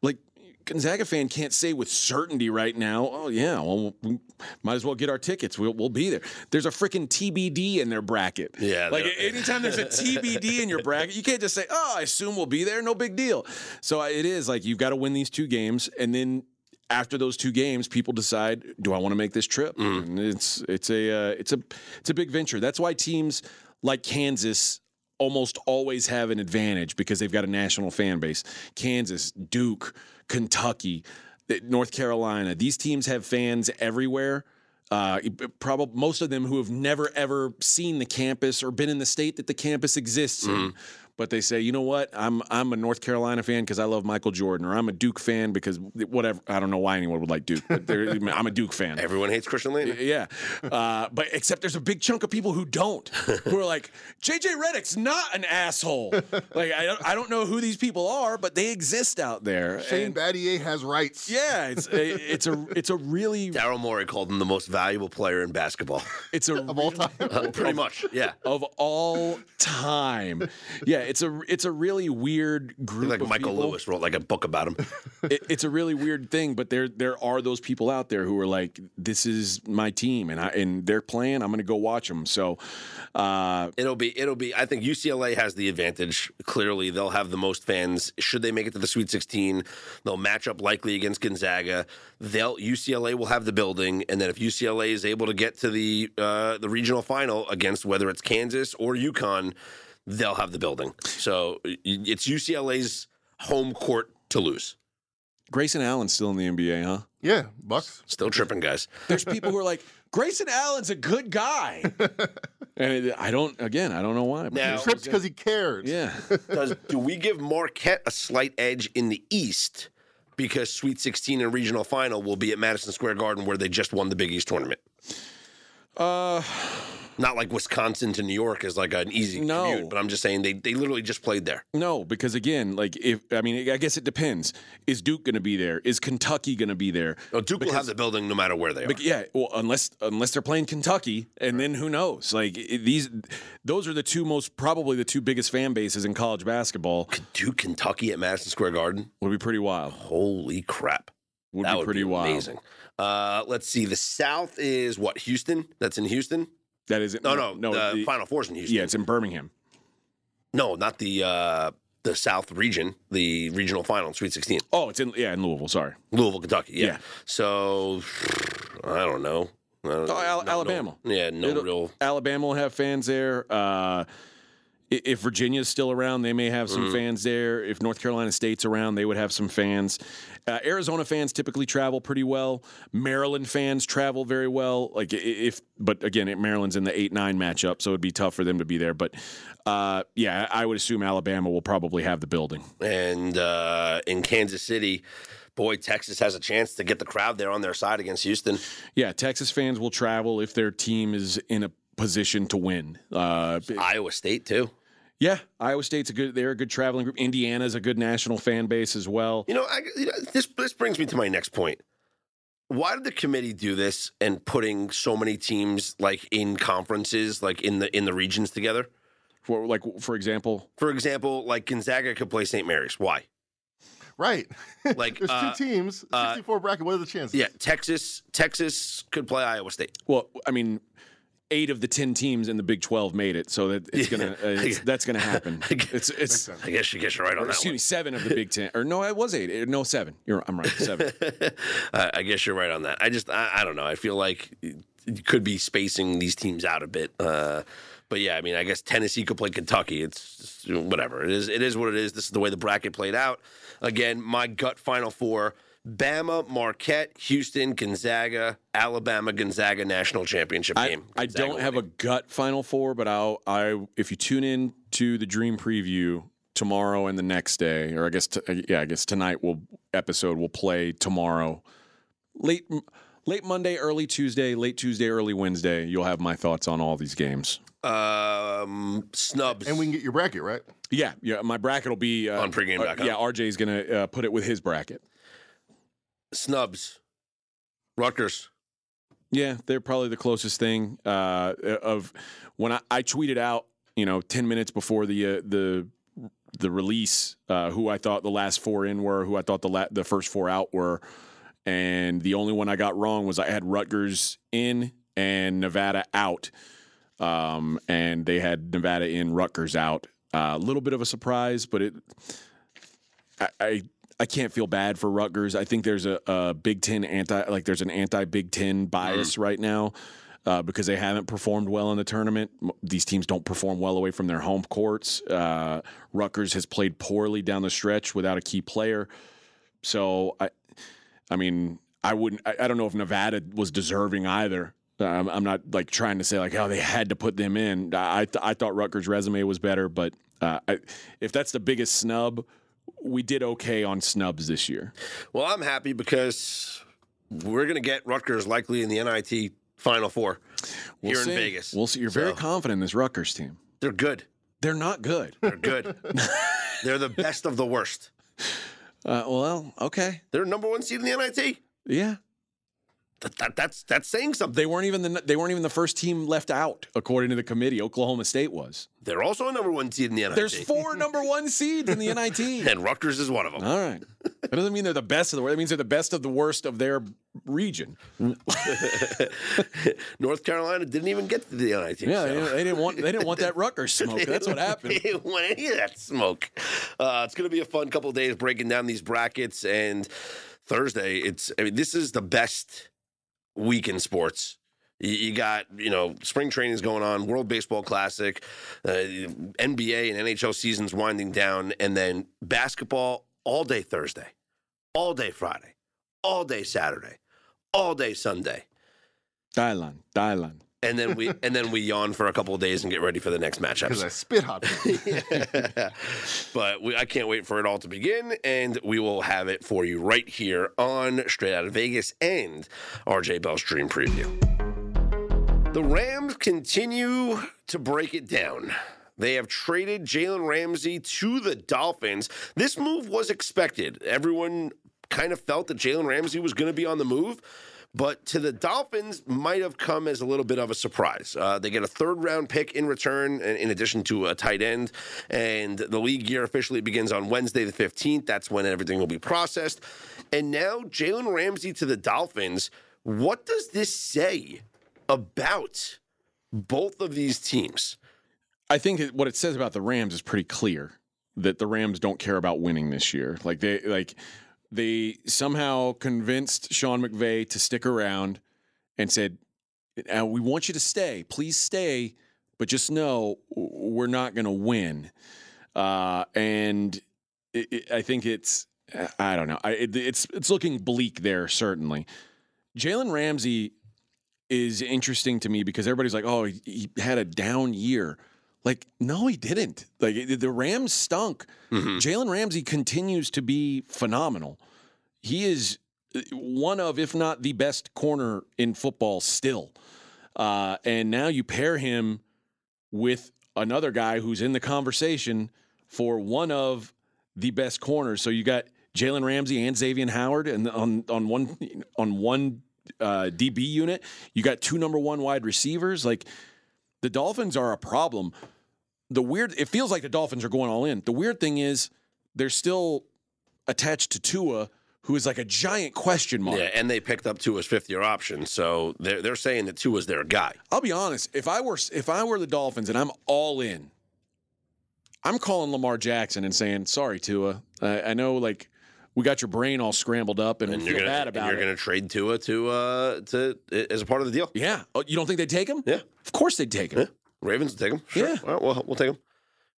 Like Gonzaga fan can't say with certainty right now. Oh yeah, well we might as well get our tickets. We'll we'll be there. There's a freaking TBD in their bracket. Yeah, like anytime there's a TBD in your bracket, you can't just say, "Oh, I assume we'll be there." No big deal. So it is like you've got to win these two games, and then after those two games, people decide, "Do I want to make this trip?" And it's it's a uh, it's a it's a big venture. That's why teams like Kansas almost always have an advantage because they've got a national fan base. Kansas, Duke, Kentucky, North Carolina. These teams have fans everywhere. Uh, probably most of them who have never ever seen the campus or been in the state that the campus exists in. But they say, you know what? I'm I'm a North Carolina fan because I love Michael Jordan, or I'm a Duke fan because whatever. I don't know why anyone would like Duke, but I'm a Duke fan. Everyone hates Christian Lane. Yeah, uh, but except there's a big chunk of people who don't, who are like, JJ Redick's not an asshole. like I don't, I don't know who these people are, but they exist out there. Shane And, Battier has rights. yeah, it's a, it's a it's a really Daryl Morey called him the most valuable player in basketball. it's a Of all time. Uh, Pretty much, yeah. of all time. Yeah, it's a it's a really weird group. Like Michael people. Lewis wrote like a book about him. it, it's a really weird thing, but there there are those people out there who are like, this is my team, and I and they're playing. I'm going to go watch them. So, uh, It'll be, it'll be. I think UCLA has the advantage. Clearly, they'll have the most fans. Should they make it to the Sweet 16, they'll match up likely against Gonzaga. They'll UCLA will have the building, and then if UCLA is able to get to the uh, the regional final against whether it's Kansas or UConn, they'll have the building. So it's UCLA's home court to lose. Grayson Allen's still in the NBA, huh? Yeah, Bucks. Still tripping, guys. There's people who are like, Grayson Allen's a good guy, and it, I don't. Again, I don't know why. but Now- he's- Trips because he cares. yeah, Does do we give Marquette a slight edge in the East because Sweet 16 and regional final will be at Madison Square Garden where they just won the Big East tournament? uh, Not like Wisconsin to New York is like an easy No. commute, but I'm just saying they, they literally just played there. no, because again, like if I mean, I guess it depends. Is Duke going to be there? Is Kentucky going to be there? No, Duke will have the building no matter where they are. But yeah, well, unless unless they're playing Kentucky, and then who knows? Like these, those are the two most probably the two biggest fan bases in college basketball. Duke, Kentucky at Madison Square Garden. Would be pretty wild. Holy crap. Would that be would pretty be wild. amazing. Uh, let's see. The South is what? Houston? That's in Houston? That is No, no. no. the, the- Final Four's in Houston. yeah, it's in Birmingham. No, not the uh, the South region, the regional final, Sweet 16. Oh, it's in yeah in Louisville. Sorry. Louisville, Kentucky. Yeah. Yeah. So I don't know. I. Oh, Al- No- no- Alabama. yeah, no It'll- real. Alabama will have fans there. Uh, if Virginia's still around, they may have some Mm. fans there. If North Carolina State's around, they would have some fans. Uh, Arizona fans typically travel pretty well. Maryland fans travel very well. Like if, but again, Maryland's in the eight nine matchup, so it'd be tough for them to be there. But uh, yeah, I would assume Alabama will probably have the building. And uh, in Kansas City, boy, Texas has a chance to get the crowd there on their side against Houston. Yeah, Texas fans will travel if their team is in a position to win. Uh, Iowa State too. Yeah, Iowa State's a good. They're a good traveling group. Indiana's a good national fan base as well. You know, I, you know, this this brings me to my next point. Why did the committee do this and putting so many teams like in conferences, like in the in the regions together? For like, for example, For example, like Gonzaga could play St. Mary's. Why? Right. Like, There's uh, two teams, uh, 64 bracket. What are the chances? Yeah, Texas Texas could play Iowa State. well, I mean, eight of the ten teams in the Big Twelve made it, so that it's gonna uh, it's, that's gonna happen. It's it's. I guess you guess you're right on that excuse one. me, seven of the Big Ten, or no, it was eight. No, seven. You're, I'm right, seven. I I guess you're right on that. I just I, I don't know. I feel like you could be spacing these teams out a bit. Uh, But yeah, I mean, I guess Tennessee could play Kentucky. It's whatever. It is. It is what it is. This is the way the bracket played out. Again, my gut final four: Bama, Marquette, Houston, Gonzaga, Alabama, Gonzaga national championship game. I Gonzaga don't have a gut final four, but I'll I if you tune in to the Dream Preview tomorrow and the next day, or I guess t- yeah, I guess tonight will episode will play tomorrow, late late Monday, early Tuesday, late Tuesday, early Wednesday. You'll have my thoughts on all these games. um, snubs. And we can get your bracket, right? Yeah, yeah. My bracket will be uh, On pregame. uh, yeah, RJ's gonna uh, put it with his bracket. Snubs. Rutgers. Yeah, they're probably the closest thing uh, of when I, I tweeted out, you know, ten minutes before the uh, the the release, uh, who I thought the last four in were, who I thought the la- the first four out were, and the only one I got wrong was I had Rutgers in and Nevada out, um, and they had Nevada in, Rutgers out. A little bit of a surprise, but it, I. I I can't feel bad for Rutgers. I think there's a, a Big Ten anti like there's an anti Big Ten bias right now uh, because they haven't performed well in the tournament. These teams don't perform well away from their home courts. Uh, Rutgers has played poorly down the stretch without a key player. So I, I mean, I wouldn't. I, I don't know if Nevada was deserving either. Um, I'm not like trying to say like, oh, they had to put them in. I th- I thought Rutgers' resume was better, but uh, I, if that's the biggest snub, we did okay on snubs this year. Well, I'm happy because we're going to get Rutgers likely in the NIT Final Four We'll here see. in Vegas. We'll see. You're very confident in this Rutgers team. They're good. They're not good. They're good. They're the best of the worst. Uh, well, okay, They're number one seed in the NIT. yeah. That, that, that's that's saying something. They weren't even the they weren't even the first team left out according to the committee. Oklahoma State was. They're also a number one seed in the NIT. There's four number one seeds in the NIT. and Rutgers is one of them. All right. That doesn't mean they're the best of the worst. That means they're the best of the worst of their region. North Carolina didn't even get to the NIT. Yeah, so. they, didn't- they didn't want they didn't want that Rutgers smoke. That's what happened. They didn't want any of that smoke. Uh, it's going to be a fun couple of days breaking down these brackets. And Thursday, it's I mean, this is the best week in sports. You, got you know spring training's going on, World Baseball Classic, uh, NBA and NHL seasons winding down, and then basketball all day Thursday, all day Friday, all day Saturday, all day Sunday. Dylan, Dylan. And then we and then we yawn for a couple of days and get ready for the next Because I spit hot. but we, I can't wait for it all to begin, and we will have it for you right here on Straight Out of Vegas and RJ Bell's Dream Preview. The Rams continue to break it down. They have traded Jalen Ramsey to the Dolphins. This move was expected. Everyone kind of felt that Jalen Ramsey was going to be on the move, but to the Dolphins might have come as a little bit of a surprise. Uh, they get a third round pick in return, in addition to a tight end, and the league year officially begins on Wednesday the 15th. That's when everything will be processed. And now Jalen Ramsey to the Dolphins. What does this say about both of these teams? I think what it says about the Rams is pretty clear that the Rams don't care about winning this year. Like they like they somehow convinced Sean McVay to stick around and said, "Uh, "We want you to stay. Please stay, but just know we're not going to win." Uh, and it, it, I think it's I don't know. I, it, it's it's looking bleak there certainly. Jalen Ramsey is interesting to me because everybody's like, "Oh, he, he had a down year." Like, no, he didn't. Like the Rams stunk. Jalen Ramsey continues to be phenomenal. He is uh, one of, if not the best corner in football still. Uh, and now you pair him with another guy who's in the conversation for one of the best corners. So you got Jalen Ramsey and Xavier Howard, and on on one on one uh, DB unit, you got two number one wide receivers. Like the Dolphins are a problem. The weird, it feels like the Dolphins are going all in. The weird thing is they're still attached to Tua, who is like a giant question mark. Yeah, and they picked up Tua's fifth year option, so they're they're saying that Tua's their guy. I'll be honest. If I were if I were the Dolphins and I'm all in, I'm calling Lamar Jackson and saying, "Sorry, Tua. I, I know like we got your brain all scrambled up and, And you're feel gonna bad and about you're it." gonna trade Tua to uh to as a part of the deal. yeah. Oh, you don't think they'd take him? Yeah. Of course they'd take him. Ravens will take him. Sure. Yeah. All right, we'll, we'll take him.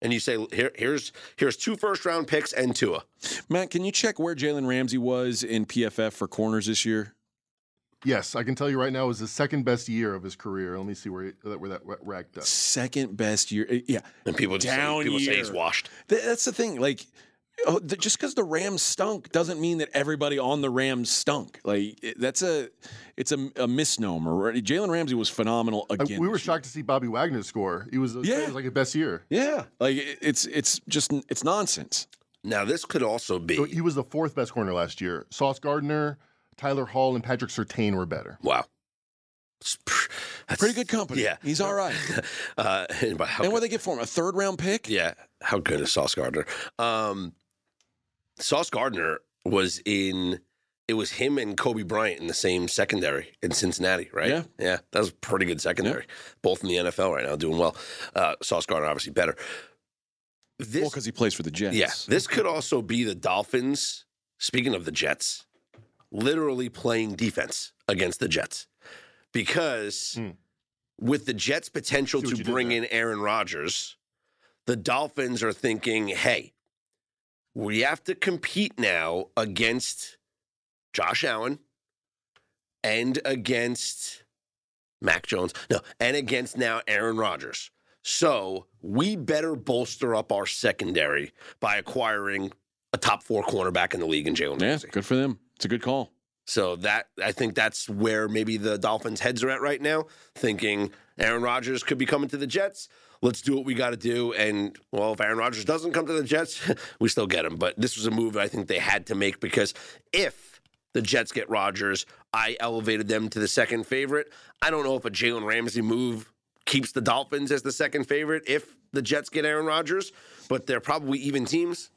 And you say here, here's here's two first round picks and Tua. Matt, can you check where Jalen Ramsey was in PFF for corners this year? Yes, I can tell you right now it was the second best year of his career. Let me see where he, where that racked up. Second best year. Uh, Yeah. And people just Down say, people say he's washed. That's the thing. Like, oh, the, just because the Rams stunk doesn't mean that everybody on the Rams stunk. Like, it, that's a, it's a, a misnomer. Jalen Ramsey was phenomenal again. we were shocked to see Bobby Wagner score. He was, Yeah. it was like his best year. Yeah, like it- it's it's just it's nonsense. Now this could also be So he was the fourth best corner last year. Sauce Gardner, Tyler Hall, and Patrick Surtain were better. wow. That's Pretty good company. Yeah. he's all right. Uh, and by and what they get for him? A third round pick? Yeah, how good is Sauce Gardner? Um, Sauce Gardner was in. It was him and Coby Bryant in the same secondary in Cincinnati, right? Yeah. yeah, that was a pretty good secondary. Both in the NFL right now, doing well. Uh, Sauce Gardner obviously better. This, Well, because he plays for the Jets. yeah, this could also be the Dolphins. Speaking of the Jets, literally playing defense against the Jets because Hmm. with the Jets' potential to bring in Aaron Rodgers, the Dolphins are thinking, hey, we have to compete now against Josh Allen and against Mac Jones. No, and against now Aaron Rodgers. So we better bolster up our secondary by acquiring a top four cornerback in the league in Jalen yeah, Ramsey. good for them. It's a good call. So that I think that's where maybe the Dolphins' heads are at right now, thinking Aaron Rodgers could be coming to the Jets. Let's do what we got to do. And well, if Aaron Rodgers doesn't come to the Jets, we still get him. But this was a move I think they had to make because if the Jets get Rodgers, I elevated them to the second favorite. I don't know if a Jalen Ramsey move keeps the Dolphins as the second favorite if the Jets get Aaron Rodgers, but they're probably even teams.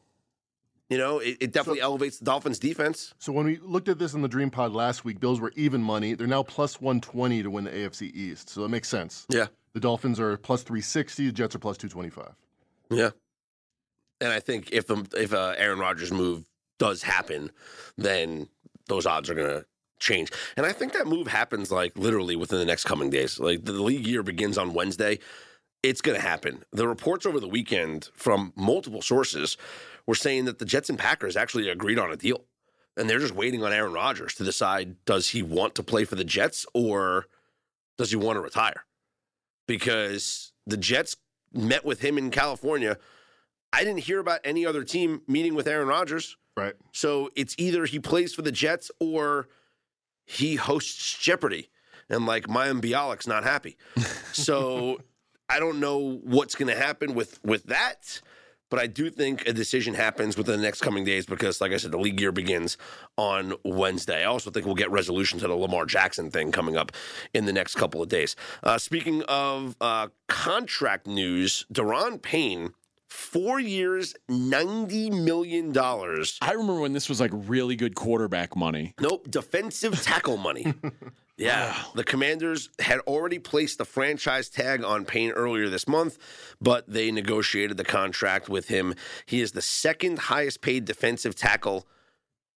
You know, it, it definitely elevates the Dolphins' defense. So when we looked at this in the Dream Pod last week, Bills were even money. They're now plus 120 to win the AFC East. So it makes sense. Yeah. The Dolphins are plus 360. The Jets are plus 225. Yeah, and I think if um, if a Aaron Rodgers move does happen, then those odds are going to change. And I think that move happens like literally within the next coming days. Like the league year begins on Wednesday. It's going to happen. The reports over the weekend from multiple sources were saying that the Jets and Packers actually agreed on a deal. And they're just waiting on Aaron Rodgers to decide does he want to play for the Jets or does he want to retire? Because the Jets met with him in California. I didn't hear about any other team meeting with Aaron Rodgers. Right. So it's either he plays for the Jets or he hosts Jeopardy. And like Mayim Bialik's not happy. So I don't know what's going to happen with with that. But I do think a decision happens within the next coming days because, like I said, the league year begins on Wednesday. I also think we'll get resolution to the Lamar Jackson thing coming up in the next couple of days. Uh, speaking of uh, contract news, Daron Payne, four years, $90 million. I remember when this was like really good quarterback money. Nope, defensive tackle money. Yeah, the Commanders had already placed the franchise tag on Payne earlier this month, but they negotiated the contract with him. He is the second highest paid defensive tackle,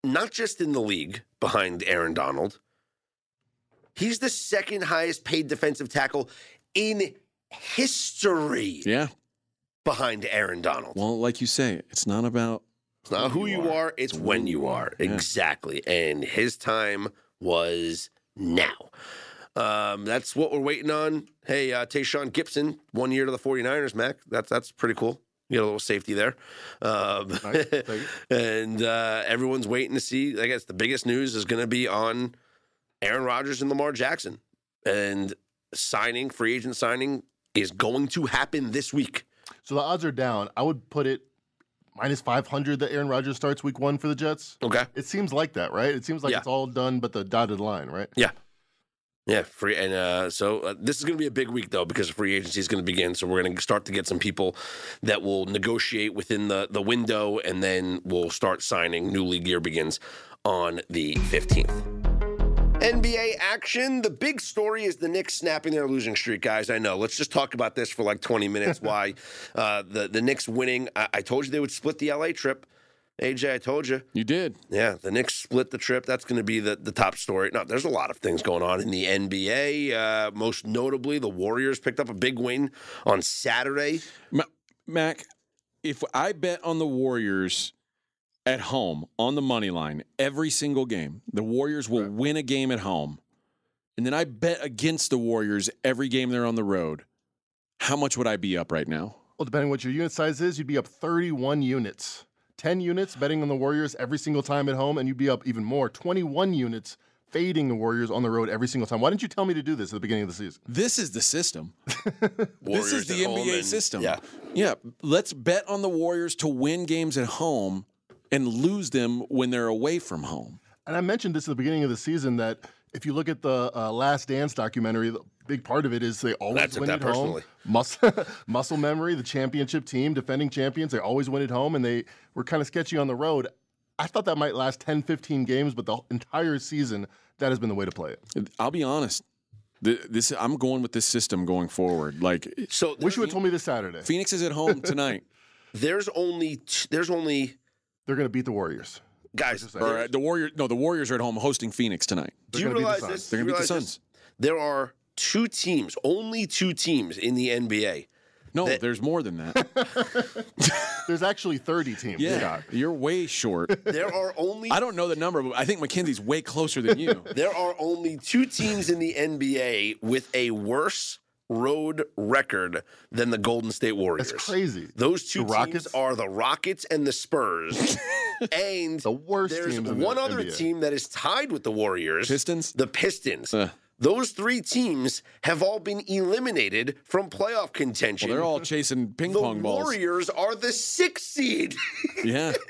not just in the league behind Aaron Donald. He's the second highest paid defensive tackle in history Yeah. behind Aaron Donald. Well, like you say, it's not about It's not who you are, it's when you are. Yeah. Exactly. And his time was now. Um, that's what we're waiting on. Hey, uh, Tashaun Gipson, one year to the 49ers, Mac. That's that's pretty cool. You get a little safety there. Um, Nice. And uh, everyone's waiting to see. I guess the biggest news is going to be on Aaron Rodgers and Lamar Jackson. And signing, free agent signing, is going to happen this week. So the odds are down. I would put it minus 500 that Aaron Rodgers starts week one for the Jets. Okay. It seems like that, right? It seems like Yeah. it's all done but the dotted line, right? Yeah. Yeah, free and uh, so uh, this is going to be a big week though because free agency is going to begin. So we're going to start to get some people that will negotiate within the the window, and then we'll start signing. New league year begins on the fifteenth. NBA action. The big story is the Knicks snapping their losing streak, guys. I know. Let's just talk about this for like 20 minutes. Why uh, the the Knicks winning? I, I told you they would split the LA trip. AJ, I told you. You did. Yeah, the Knicks split the trip. That's going to be the, the top story. No, there's a lot of things going on in the NBA. Uh, most notably, the Warriors picked up a big win on Saturday. Ma- Mac, if I bet on the Warriors at home on the money line every single game, the Warriors will win a game at home, and then I bet against the Warriors every game they're on the road, how much would I be up right now? Well, depending what your unit size is, you'd be up 31 units. 10 units betting on the Warriors every single time at home, and you'd be up even more 21 units fading the Warriors on the road every single time. Why didn't you tell me to do this at the beginning of the season? This is the system. Warriors this is the NBA and- system. Yeah. Yeah. Let's bet on the Warriors to win games at home and lose them when they're away from home. And I mentioned this at the beginning of the season that if you look at the uh, Last Dance documentary, the big part of it is they always I took win at home. personally. Muscle, muscle memory, the championship team, defending champions, they always win at home, and they were kind of sketchy on the road. I thought that might last 10, 15 games, but the entire season, that has been the way to play it. I'll be honest. This I'm going with this system going forward. Like So Wish you had told me this Saturday. Phoenix is at home tonight. there's only there's only They're going to beat the Warriors. guys. Just or uh, the Warriors. No, the Warriors are at home hosting Phoenix tonight. do you gonna beat the realize this? They're gonna beat the realize this? Suns. There are two teams, only two teams in the NBA. No, That- there's more than that. There's actually 30 teams, Yeah, Scott. you're way short. There are only I don't know the number, but I think Mackenzie's way closer than you. there are only two teams in the NBA with a worse road record than the Golden State Warriors. That's crazy. Those two The teams Rockets? are the Rockets and the Spurs. and The worst there's in the one other NBA. team that is tied with the Warriors. Pistons? The Pistons. Uh. Those three teams have all been eliminated from playoff contention. Well, they're all chasing ping the pong balls. Warriors are the sixth seed. Yeah.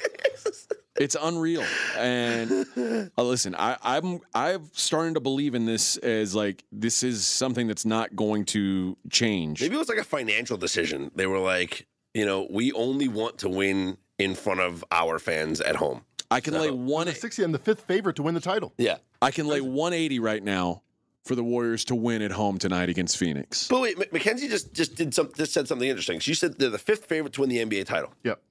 It's unreal. And uh, listen, I, I'm I'm starting to believe in this as like this is something that's not going to change. Maybe it was like a financial decision. They were like, you know, we only want to win in front of our fans at home. I can lay one sixty. I'm the fifth favorite to win the title. Yeah. I can lay 180 right now for the Warriors to win at home tonight against Phoenix. But wait, Mackenzie just just did some just said something interesting. She said they're the fifth favorite to win the NBA title. Yep.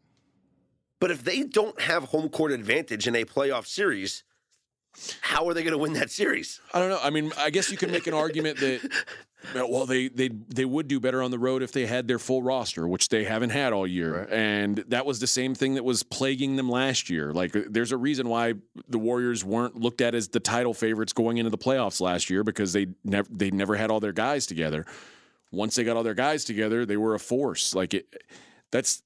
But if they don't have home court advantage in a playoff series, how are they going to win that series? I don't know. I mean, I guess you can make an argument that well, they they they would do better on the road if they had their full roster, which they haven't had all year. Right. And that was the same thing that was plaguing them last year. Like uh, there's a reason why the Warriors weren't looked at as the title favorites going into the playoffs last year because they never they never had all their guys together. Once they got all their guys together, they were a force. Like it that's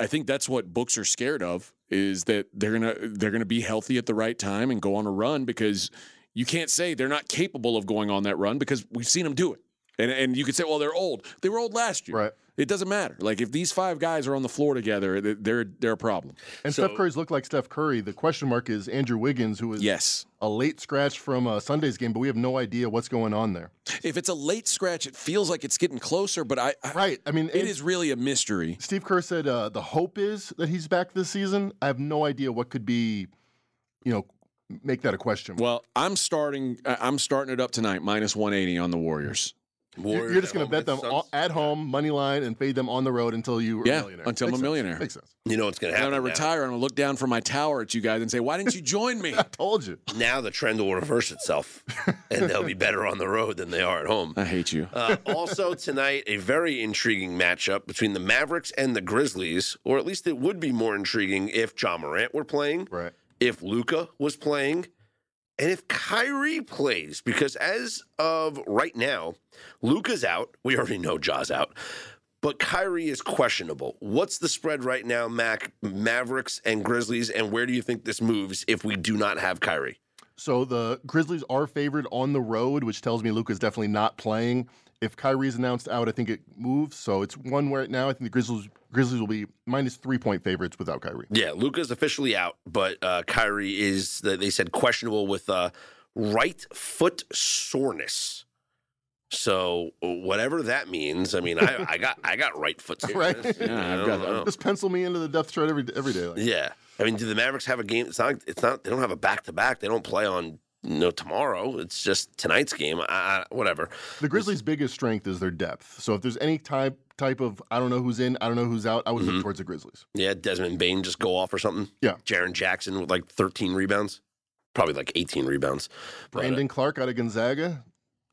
I think that's what books are scared of is that they're gonna they're gonna be healthy at the right time and go on a run because you can't say they're not capable of going on that run because we've seen them do it. And and you could say, well, they're old. They were old last year. Right. It doesn't matter. Like if these five guys are on the floor together, they're they're a problem. And So- Steph Curry's look like Steph Curry. The question mark is Andrew Wiggins, who is Yes. a late scratch from uh, Sunday's game, but we have no idea what's going on there. If it's a late scratch, it feels like it's getting closer, but I, I Right. I mean, it is really a mystery. Steve Kerr said uh, the hope is that he's back this season. I have no idea what could be, you know, make that a question. Well, I'm starting I'm starting it up tonight, minus 180 on the Warriors. You're, Warriors you're just going to bet them all, at home, money line, and fade them on the road until you are Yeah, a millionaire. until I'm Makes a sense. millionaire. Makes sense. You know what's going to And happen. when I now. retire, I'm gonna look down from my tower at you guys and say, "Why didn't you join me?" I Told you. Now the trend will reverse itself, and they'll be better on the road than they are at home. I hate you. Uh, also tonight, a very intriguing matchup between the Mavericks and the Grizzlies, or at least it would be more intriguing if Ja Morant were playing, Right. if Luka was playing, and if Kyrie plays. Because as of right now, Luka's out. We already know Ja's out. But Kyrie is questionable. What's the spread right now, Mac? Mavericks and Grizzlies, and where do you think this moves if we do not have Kyrie? So the Grizzlies are favored on the road, which tells me Luka's definitely not playing. If Kyrie's announced out, I think it moves. So it's one where now I think the Grizzlies Grizzlies will be minus three point favorites without Kyrie. Yeah, Luka's officially out, but uh, Kyrie is, they said, questionable with uh, right foot soreness. So whatever that means, I mean, I, I got I got right foot soreness. Right. Yeah, I I've got that. Just pencil me into the death threat every every day. Like, Yeah, I mean, do the Mavericks have a game? It's not. It's not. They don't have a back to back. They don't play on no tomorrow. It's just tonight's game. Whatever. The Grizzlies' biggest strength is their depth. So if there's any type type of I don't know who's in, I don't know who's out, I would Mm-hmm. look towards the Grizzlies. Yeah, Desmond Bane just go off or something. Yeah. Jaren Jackson with like 13 rebounds, probably like 18 rebounds. But, uh, Brandon Clarke out of Gonzaga.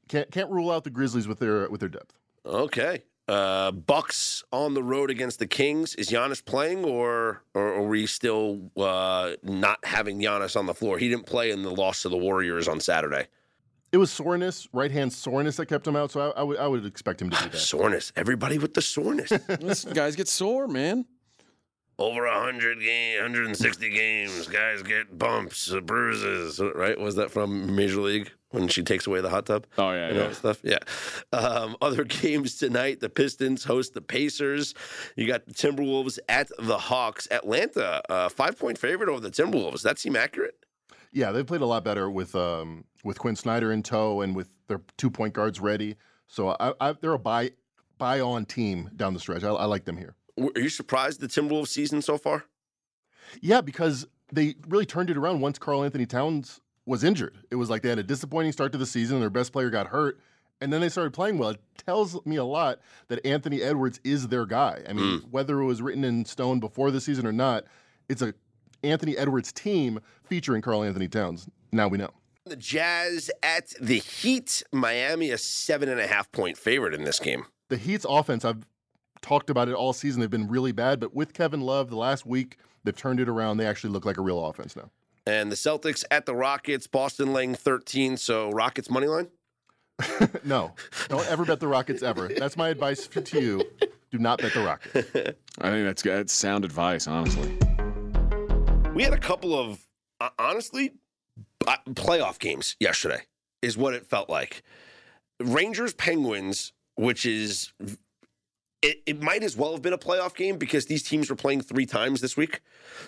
Can't can't rule out the Grizzlies with their with their depth. Okay. Uh, Bucks on the road against the Kings. Is Giannis playing, or, or are we still uh, not having Giannis on the floor? He didn't play in the loss to the Warriors on Saturday. It was soreness, right hand soreness that kept him out. So I, I would I would expect him to do that. Soreness. Everybody with the soreness. Listen, guys get sore, man. Over 100 game, 160 games. Guys get bumps, bruises. Right? Was that from Major League when she takes away the hot tub? Oh yeah, and yeah. stuff. Yeah. Um, other games tonight: the Pistons host the Pacers. You got the Timberwolves at the Hawks. Atlanta, uh, five point favorite over the Timberwolves. That seem accurate? Yeah, they played a lot better with um, with Quin Snyder in tow and with their two point guards ready. So I, I, they're a buy buy on team down the stretch. I, I like them here. Are you surprised the Timberwolves season so far? Yeah, because they really turned it around once Karl-Anthony Towns was injured. It was like they had a disappointing start to the season. Their best player got hurt, and then they started playing well. It tells me a lot that Anthony Edwards is their guy. I mean, mm. whether it was written in stone before the season or not, it's a Anthony Edwards team featuring Karl-Anthony Towns. Now we know. The Jazz at the Heat. Miami, a seven and a half point favorite in this game. The Heat's offense, I've talked about it all season. They've been really bad, but with Kevin Love, the last week they've turned it around. They actually look like a real offense now. And the Celtics at the Rockets. Boston laying 13. So Rockets money line. no, don't ever bet the Rockets ever. That's my advice to you. Do not bet the Rockets. I think that's that's sound advice, honestly. We had a couple of, uh, honestly, uh, playoff games yesterday, is what it felt like. Rangers Penguins, which is, it, it might as well have been a playoff game because these teams were playing three times this week.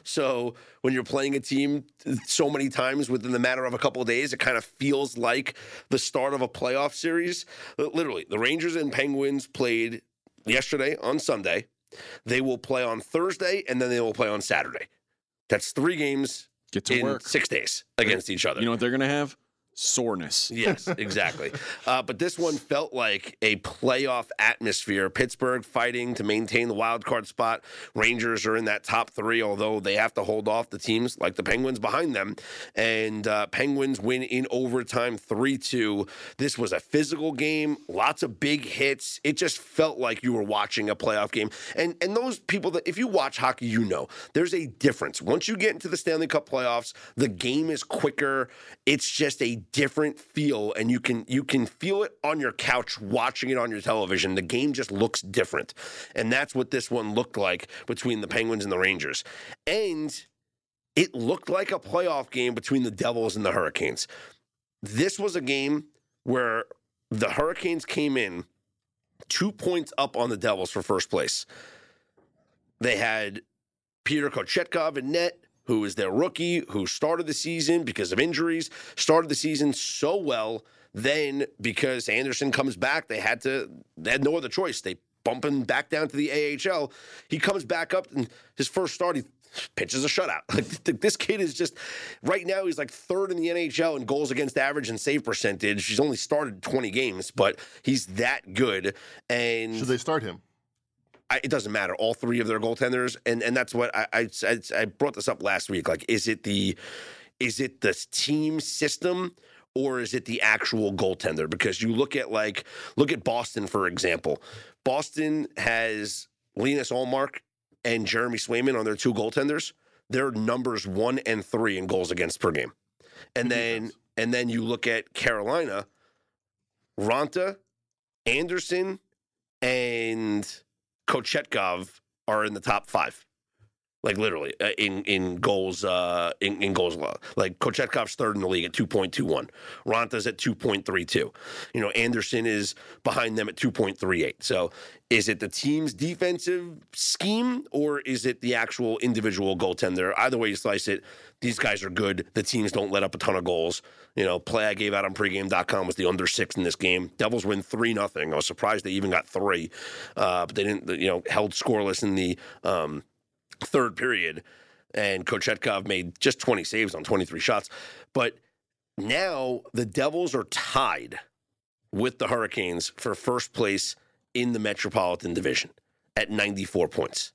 So when you're playing a team so many times within the matter of a couple of days, it kind of feels like the start of a playoff series. Literally, the Rangers and Penguins played yesterday on Sunday. They will play on Thursday and then they will play on Saturday. That's three games Get to in work. six days against each other. You know what they're gonna have? Soreness. Yes, exactly. uh, but this one felt like a playoff atmosphere. Pittsburgh fighting to maintain the wild card spot. Rangers are in that top three, although they have to hold off the teams like the Penguins behind them. And uh, Penguins win in overtime 3 2. This was a physical game, lots of big hits. It just felt like you were watching a playoff game. And, and those people that, if you watch hockey, you know there's a difference. Once you get into the Stanley Cup playoffs, the game is quicker. It's just a different feel and you can you can feel it on your couch watching it on your television. The game just looks different. And that's what this one looked like between the penguins and the rangers. And it looked like a playoff game between the devils and the hurricanes. This was a game where the hurricanes came in two points up on the devils for first place. They had Peter Kochetkov in net, who is their rookie, who started the season because of injuries, started the season so well. Then, because Andersen comes back, they had to, they had no other choice. They bump him back down to the AHL. He comes back up, and his first start, he pitches a shutout. Like this kid is just, right now, he's like third in the NHL in goals against average and save percentage. He's only started 20 games, but he's that good. And Should they start him? I, it doesn't matter. All three of their goaltenders, and and that's what I, I I brought this up last week. Like, is it the is it the team system or is it the actual goaltender? Because you look at like look at Boston for example. Boston has Linus Ullmark and Jeremy Swayman on their two goaltenders. They're numbers one and three in goals against per game, and then and then you look at Carolina, Raanta, Andersen, and Kochetkov are in the top five. Like literally uh, in in goals uh in, in goals law. Like Kochetkov's third in the league at 2.21. Raanta's at 2.32. You know, Andersen is behind them at 2.38. So is it the team's defensive scheme or is it the actual individual goaltender? Either way you slice it, these guys are good. The teams don't let up a ton of goals. You know, play I gave out on pregame.com was the under six in this game. Devils win 3 nothing. I was surprised they even got three. Uh, but they didn't, you know, held scoreless in the um, third period. And Kochetkov made just 20 saves on 23 shots. But now the Devils are tied with the Hurricanes for first place in the Metropolitan Division at 94 points.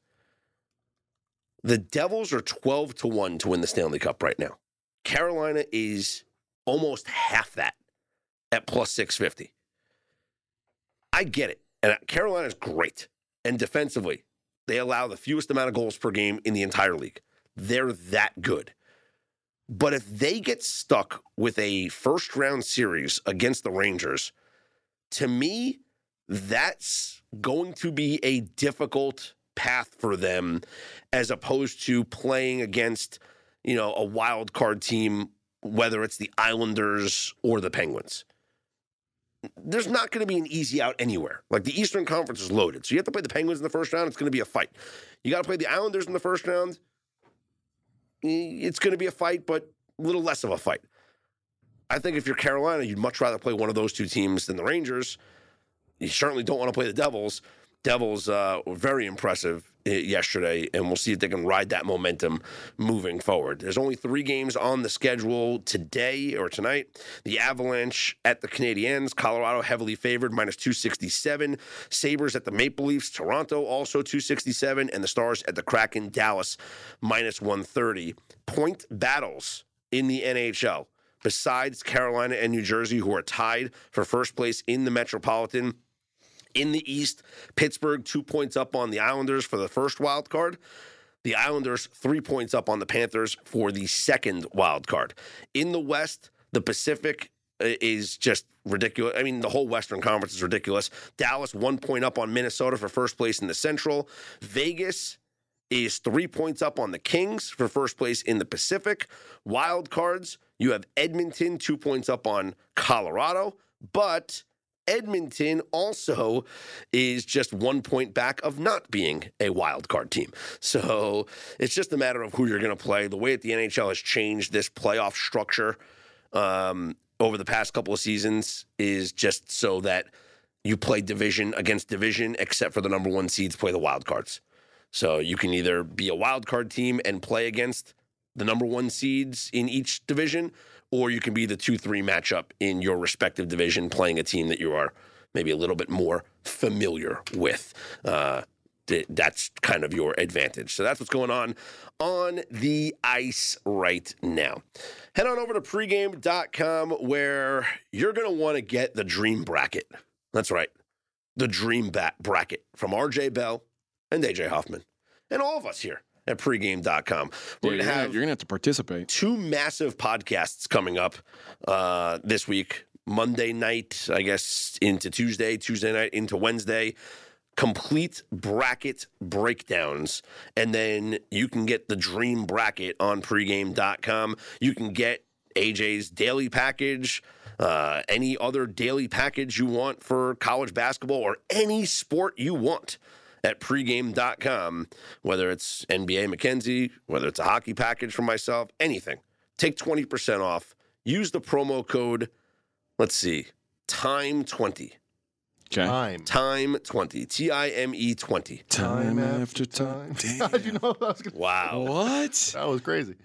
The Devils are 12 to 1 to win the Stanley Cup right now. Carolina is almost half that at plus 650. I get it. And Carolina's great. And defensively, they allow the fewest amount of goals per game in the entire league. They're that good. But if they get stuck with a first round series against the Rangers, to me, that's going to be a difficult path for them as opposed to playing against, you know, a wild card team, whether it's the Islanders or the Penguins. There's not going to be an easy out anywhere. Like the Eastern Conference is loaded. So you have to play the Penguins in the first round. It's going to be a fight. You got to play the Islanders in the first round. It's going to be a fight, but a little less of a fight. I think if you're Carolina, you'd much rather play one of those two teams than the Rangers. You certainly don't want to play the Devils. Devils uh, were very impressive yesterday, and we'll see if they can ride that momentum moving forward. There's only three games on the schedule today or tonight. The Avalanche at the Canadiens, Colorado heavily favored, minus 267. Sabres at the Maple Leafs, Toronto also 267, and the Stars at the Kraken, Dallas, minus 130. Point battles in the NHL, besides Carolina and New Jersey, who are tied for first place in the Metropolitan in the East, Pittsburgh two points up on the Islanders for the first wild card. The Islanders three points up on the Panthers for the second wild card. In the West, the Pacific uh, is just ridiculous. I mean, the whole Western Conference is ridiculous. Dallas one point up on Minnesota for first place in the Central. Vegas is three points up on the Kings for first place in the Pacific. Wild cards, you have Edmonton two points up on Colorado, but Edmonton also is just one point back of not being a wild card team. So it's just a matter of who you're going to play. The way that the NHL has changed this playoff structure um, over the past couple of seasons is just so that you play division against division, except for the number one seeds play the wild cards. So you can either be a wild card team and play against the number one seeds in each division, or you can be the 2 3 matchup in your respective division, playing a team that you are maybe a little bit more familiar with. Uh, that's kind of your advantage. So that's what's going on on the ice right now. Head on over to pregame.com where you're going to want to get the dream bracket. That's right. The dream bat bracket from RJ Bell and AJ Hoffman and all of us here at pregame.com. We're yeah, to have you're going to have to participate. Two massive podcasts coming up uh, this week. Monday night, I guess, into Tuesday, Tuesday night into Wednesday. Complete bracket breakdowns. And then you can get the dream bracket on pregame.com. You can get AJ's daily package, uh, any other daily package you want for college basketball or any sport you want at pregame.com, whether it's NBA Mackenzie, whether it's a hockey package for myself, anything. Take 20% off. Use the promo code, let's see, time20. Okay. Time. Time 20. T I M E 20. Time after time. How did you know that was gonna, Wow. What? That was crazy.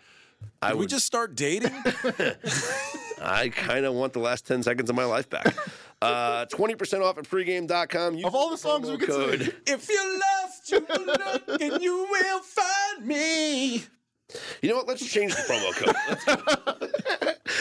I Did we would, just start dating? I kind of want the last 10 seconds of my life back. Uh, 20% off at pregame.com. Use Of all the songs we could code. sing. if you're lost, you will look and you will find me. You know what? Let's change the promo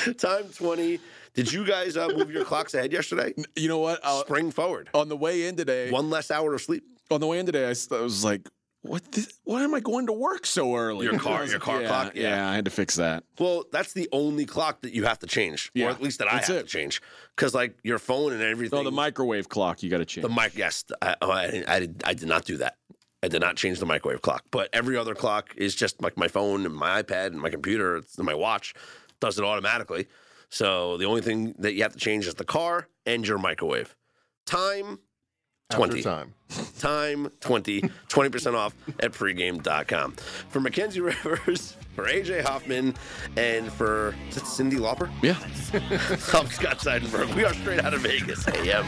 code. Time 20. Did you guys uh, move your clocks ahead yesterday? You know what? Uh, Spring forward. on the way in today, One less hour of sleep. on the way in today, I was like, "What? The, why am I going to work so early?" Your car- your car yeah, clock? Yeah. Yeah. I had to fix that. Well, that's the only clock that you have to change, or at least that I that's have it. to change, because like your phone and everything. No, the microwave clock you got to change. The mic. Yes, I, oh, I, I, did, I did not do that. I did not change the microwave clock, but every other clock is just like my phone and my iPad and my computer and my watch does it automatically. So the only thing that you have to change is the car and your microwave. Time After 20. time. Time 20, 20% off at pregame.com. For Mackenzie Rivers, for AJ Hoffman, and for is it Cyndi Lauper? yeah. I'm Scott Seidenberg. We are straight out of Vegas AM.